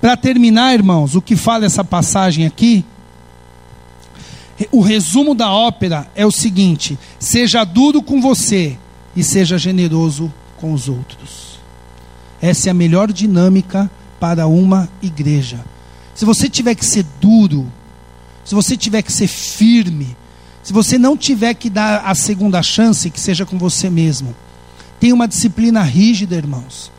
Para terminar, irmãos, o que fala essa passagem aqui, o resumo da ópera é o seguinte: seja duro com você e seja generoso com os outros. Essa é a melhor dinâmica para uma igreja se você tiver que ser duro, se você tiver que ser firme, se você não tiver que dar a segunda chance, que seja com você mesmo. Tenha uma disciplina rígida, irmãos.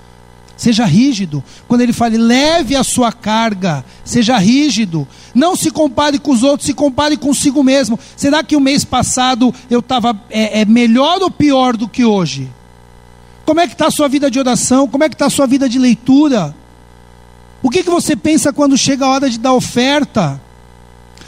Seja rígido. Quando ele fala, leve a sua carga, seja rígido. Não se compare com os outros, se compare consigo mesmo. Será que o mês passado eu estava é, é, melhor ou pior do que hoje? Como é que está a sua vida de oração? Como é que está a sua vida de leitura? O que, que você pensa quando chega a hora de dar oferta?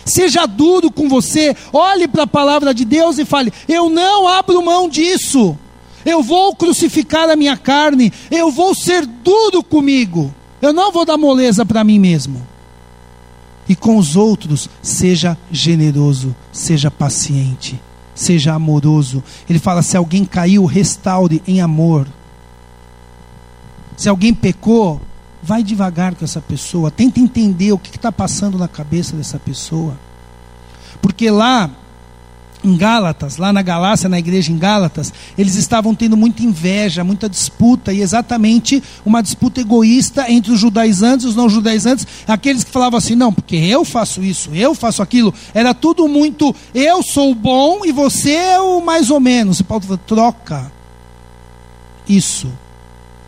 Seja duro com você, olhe para a palavra de Deus e fale: Eu não abro mão disso, eu vou crucificar a minha carne, eu vou ser duro comigo, eu não vou dar moleza para mim mesmo. E com os outros, seja generoso, seja paciente, seja amoroso. Ele fala: se alguém caiu, restaure em amor. Se alguém pecou, Vai devagar com essa pessoa, tenta entender o que está passando na cabeça dessa pessoa. Porque lá em Gálatas, lá na Galácia, na igreja em Gálatas, eles estavam tendo muita inveja, muita disputa, e exatamente uma disputa egoísta entre os judaizantes e os não judaizantes, aqueles que falavam assim, não, porque eu faço isso, eu faço aquilo, era tudo muito, eu sou bom e você é o mais ou menos. E Paulo falou, troca isso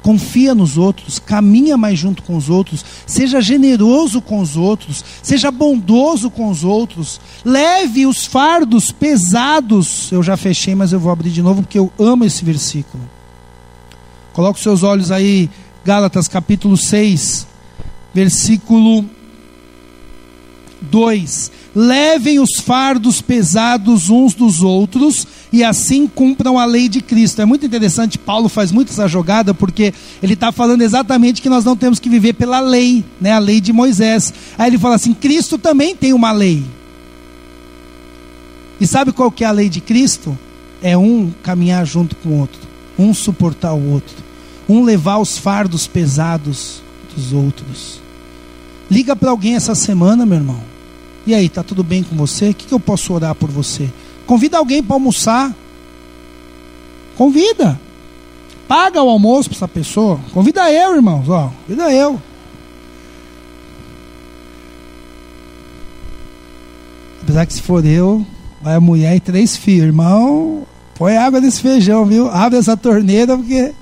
confia nos outros, caminha mais junto com os outros, seja generoso com os outros, seja bondoso com os outros, leve os fardos pesados. Eu já fechei, mas eu vou abrir de novo porque eu amo esse versículo. Coloque seus olhos aí, Gálatas capítulo 6, versículo 2: Levem os fardos pesados uns dos outros e assim cumpram a lei de Cristo. É muito interessante, Paulo faz muito essa jogada, porque ele está falando exatamente que nós não temos que viver pela lei, né? a lei de Moisés. Aí ele fala assim: Cristo também tem uma lei. E sabe qual que é a lei de Cristo? É um caminhar junto com o outro, um suportar o outro, um levar os fardos pesados dos outros. Liga para alguém essa semana, meu irmão. E aí, tá tudo bem com você? O que, que eu posso orar por você? Convida alguém para almoçar. Convida. Paga o almoço para essa pessoa. Convida eu, irmãos. Ó, convida eu. Apesar que se for eu, vai a mulher e três filhos. Irmão, põe água nesse feijão, viu? Abre essa torneira, porque.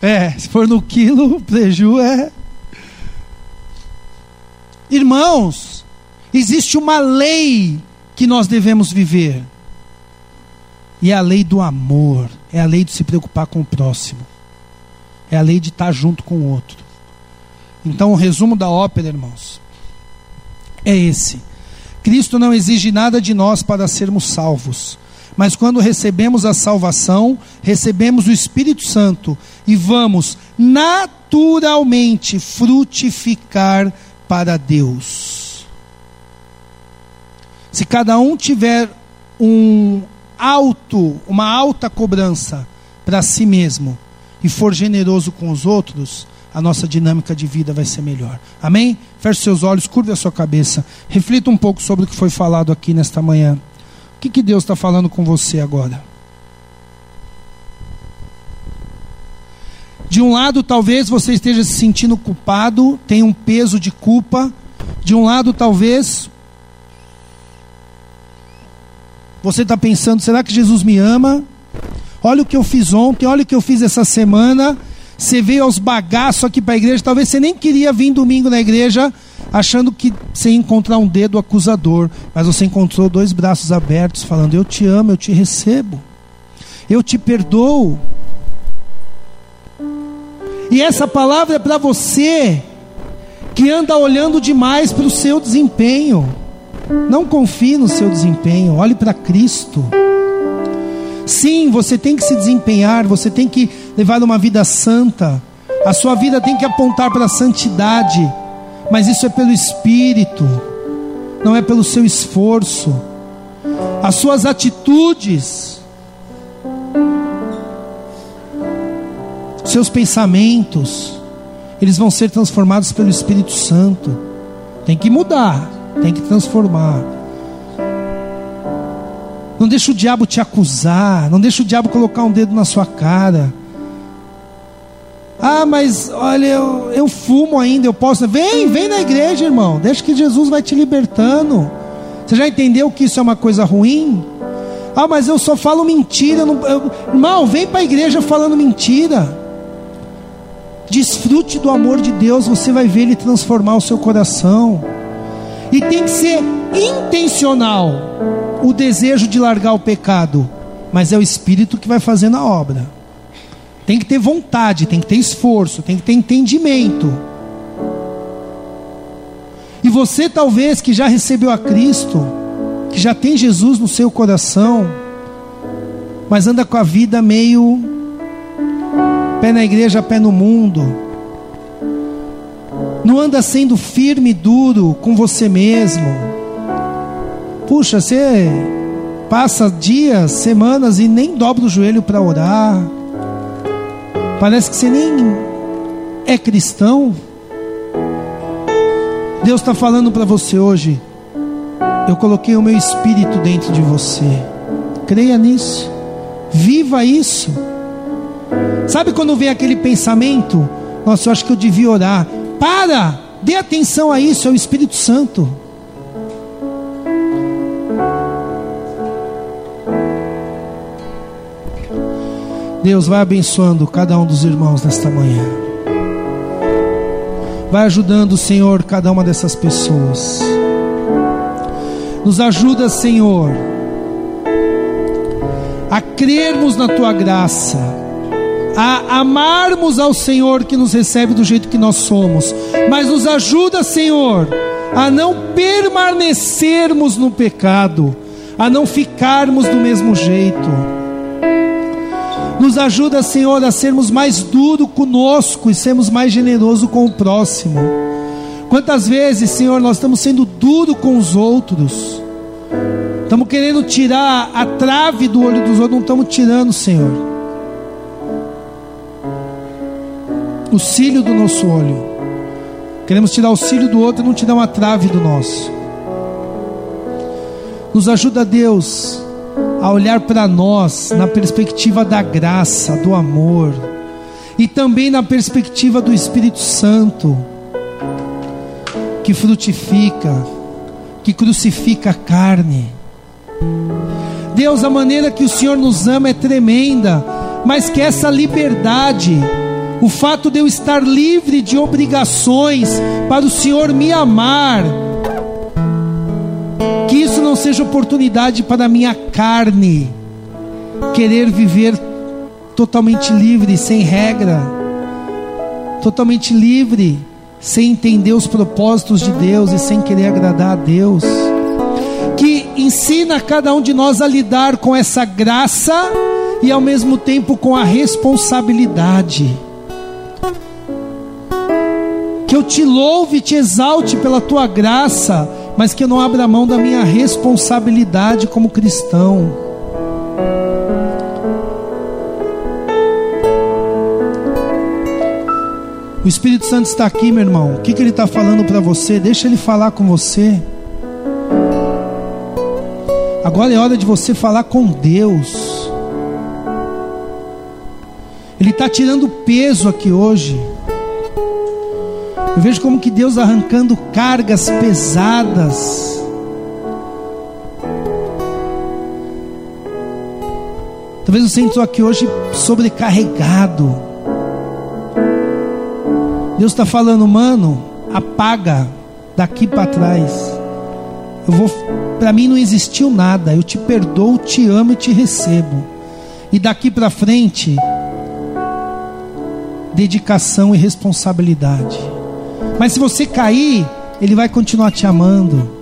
É, se for no quilo, o preju é. Irmãos, Existe uma lei que nós devemos viver. E é a lei do amor, é a lei de se preocupar com o próximo. É a lei de estar junto com o outro. Então, o resumo da ópera, irmãos, é esse. Cristo não exige nada de nós para sermos salvos. Mas quando recebemos a salvação, recebemos o Espírito Santo e vamos naturalmente frutificar para Deus. Se cada um tiver um alto, uma alta cobrança para si mesmo e for generoso com os outros, a nossa dinâmica de vida vai ser melhor. Amém? Feche seus olhos, curva a sua cabeça, reflita um pouco sobre o que foi falado aqui nesta manhã. O que, que Deus está falando com você agora? De um lado, talvez você esteja se sentindo culpado, tem um peso de culpa. De um lado, talvez você está pensando, será que Jesus me ama? Olha o que eu fiz ontem, olha o que eu fiz essa semana. Você veio aos bagaços aqui para a igreja, talvez você nem queria vir domingo na igreja, achando que você ia encontrar um dedo acusador, mas você encontrou dois braços abertos, falando: Eu te amo, eu te recebo, eu te perdoo. E essa palavra é para você que anda olhando demais para o seu desempenho. Não confie no seu desempenho, olhe para Cristo. Sim, você tem que se desempenhar, você tem que levar uma vida santa. A sua vida tem que apontar para a santidade, mas isso é pelo Espírito, não é pelo seu esforço. As suas atitudes, seus pensamentos, eles vão ser transformados pelo Espírito Santo. Tem que mudar tem que transformar. Não deixa o diabo te acusar, não deixa o diabo colocar um dedo na sua cara. Ah, mas olha, eu, eu fumo ainda, eu posso. Vem, vem na igreja, irmão. Deixa que Jesus vai te libertando. Você já entendeu que isso é uma coisa ruim? Ah, mas eu só falo mentira. Não, eu, irmão, vem para a igreja falando mentira. Desfrute do amor de Deus, você vai ver Ele transformar o seu coração. E tem que ser intencional o desejo de largar o pecado, mas é o Espírito que vai fazendo a obra. Tem que ter vontade, tem que ter esforço, tem que ter entendimento. E você, talvez, que já recebeu a Cristo, que já tem Jesus no seu coração, mas anda com a vida meio pé na igreja, pé no mundo não anda sendo firme e duro com você mesmo. Puxa, você passa dias, semanas e nem dobra o joelho para orar. Parece que você nem é cristão. Deus está falando para você hoje. Eu coloquei o meu espírito dentro de você. Creia nisso. Viva isso. Sabe quando vem aquele pensamento? Nossa, eu acho que eu devia orar. Para, dê atenção a isso, é o Espírito Santo. Deus vai abençoando cada um dos irmãos nesta manhã. Vai ajudando, Senhor, cada uma dessas pessoas. Nos ajuda, Senhor, a crermos na tua graça, a amarmos ao Senhor que nos recebe do jeito que nós somos, mas nos ajuda, Senhor, a não permanecermos no pecado, a não ficarmos do mesmo jeito. Nos ajuda, Senhor, a sermos mais duros conosco e sermos mais generosos com o próximo. Quantas vezes, Senhor, nós estamos sendo duros com os outros, estamos querendo tirar a trave do olho dos outros, não estamos tirando, Senhor, o cílio do nosso olho. Queremos tirar o cílio do outro e não tirar uma trave do nosso. Nos ajuda, Deus, a olhar para nós na perspectiva da graça, do amor e também na perspectiva do Espírito Santo, que frutifica, que crucifica a carne. Deus, a maneira que o Senhor nos ama é tremenda, mas que essa liberdade o fato de eu estar livre de obrigações para o Senhor me amar, que isso não seja oportunidade para a minha carne querer viver totalmente livre, sem regra, totalmente livre, sem entender os propósitos de Deus e sem querer agradar a Deus. Que ensina cada um de nós a lidar com essa graça e ao mesmo tempo com a responsabilidade que eu te louve e te exalte pela tua graça, mas que eu não abra mão da minha responsabilidade como cristão. O Espírito Santo está aqui, meu irmão. O que, que ele está falando para você? Deixa ele falar com você. Agora é hora de você falar com Deus. Ele está tirando peso aqui hoje. Eu vejo como que Deus arrancando cargas pesadas. Talvez você entrou aqui hoje sobrecarregado. Deus está falando, mano, apaga daqui para trás. Eu vou, para mim não existiu nada. Eu te perdoo, te amo e te recebo. E daqui para frente, dedicação e responsabilidade. Mas se você cair, Ele vai continuar te amando.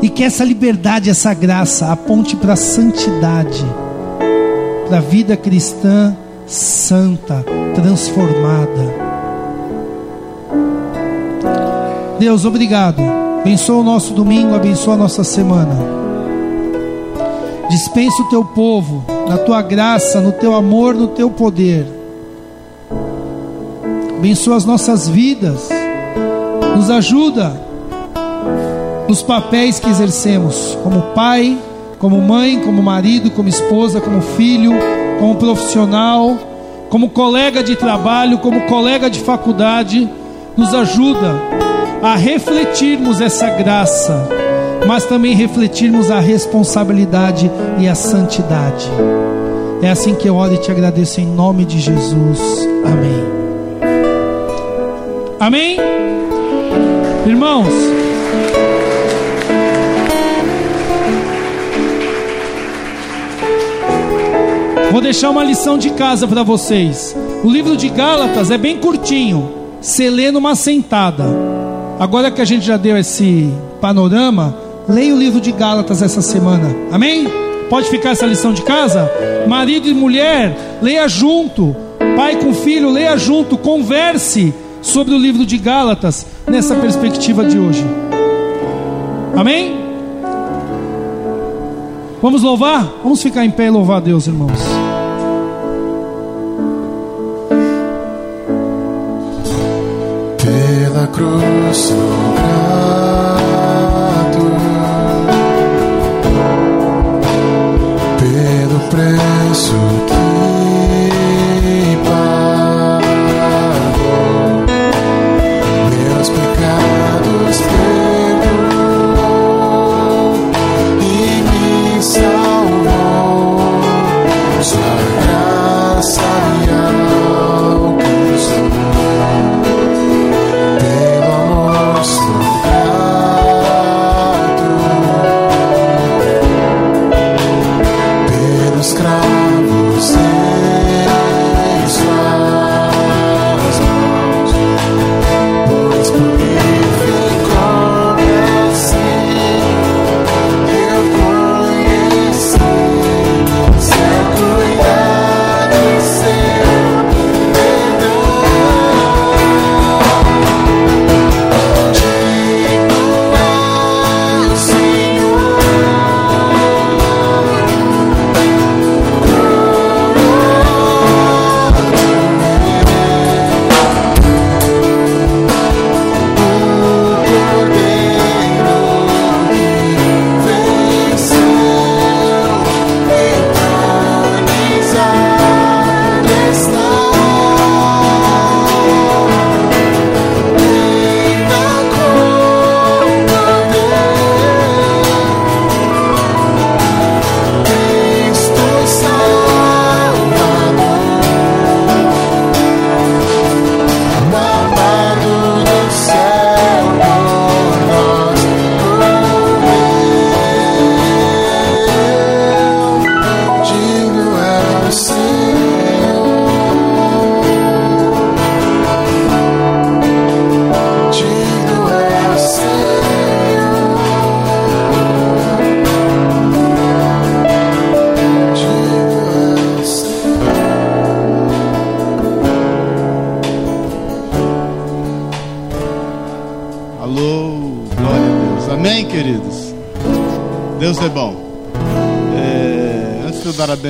E que essa liberdade, essa graça aponte para a santidade, para a vida cristã santa, transformada. Deus, obrigado. Abençoa o nosso domingo, abençoa a nossa semana. Dispensa o teu povo na tua graça, no teu amor, no teu poder abençoa as nossas vidas, nos ajuda nos papéis que exercemos, como pai, como mãe, como marido, como esposa, como filho, como profissional, como colega de trabalho, como colega de faculdade, nos ajuda a refletirmos essa graça, mas também refletirmos a responsabilidade e a santidade. É assim que eu oro e te agradeço em nome de Jesus. Amém. Amém? Irmãos, vou deixar uma lição de casa para vocês. O livro de Gálatas é bem curtinho, você lê numa sentada. Agora que a gente já deu esse panorama, leia o livro de Gálatas essa semana. Amém? Pode ficar essa lição de casa? Marido e mulher, leia junto. Pai com filho, leia junto. Converse sobre o livro de Gálatas nessa perspectiva de hoje. Amém? Vamos louvar? Vamos ficar em pé e louvar a Deus, irmãos. Pela cruz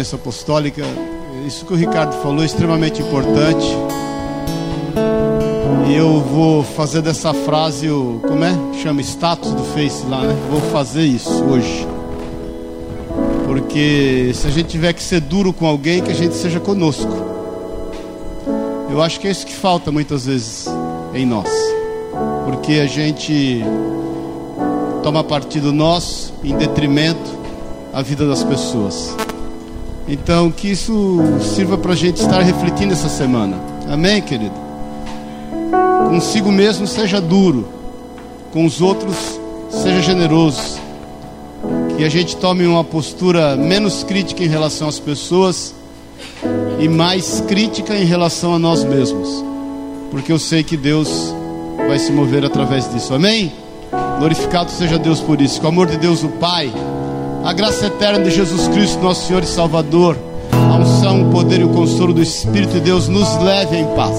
antes de eu dar a bênção apostólica, isso que o Ricardo falou é extremamente importante. E eu vou fazer dessa frase o. Como é? Chama status do Face lá, né? Vou fazer isso hoje. Porque se a gente tiver que ser duro com alguém, que a gente seja conosco. Eu acho que é isso que falta muitas vezes em nós. Porque a gente toma partido nosso em detrimento à vida das pessoas. Então, que isso sirva para a gente estar refletindo essa semana. Amém, querido? Consigo mesmo seja duro, com os outros seja generoso. Que a gente tome uma postura menos crítica em relação às pessoas e mais crítica em relação a nós mesmos. Porque eu sei que Deus vai se mover através disso. Amém? Glorificado seja Deus por isso. Com o amor de Deus, o Pai, a graça eterna de Jesus Cristo, nosso Senhor e Salvador, a unção, o poder e o consolo do Espírito de Deus nos leve em paz.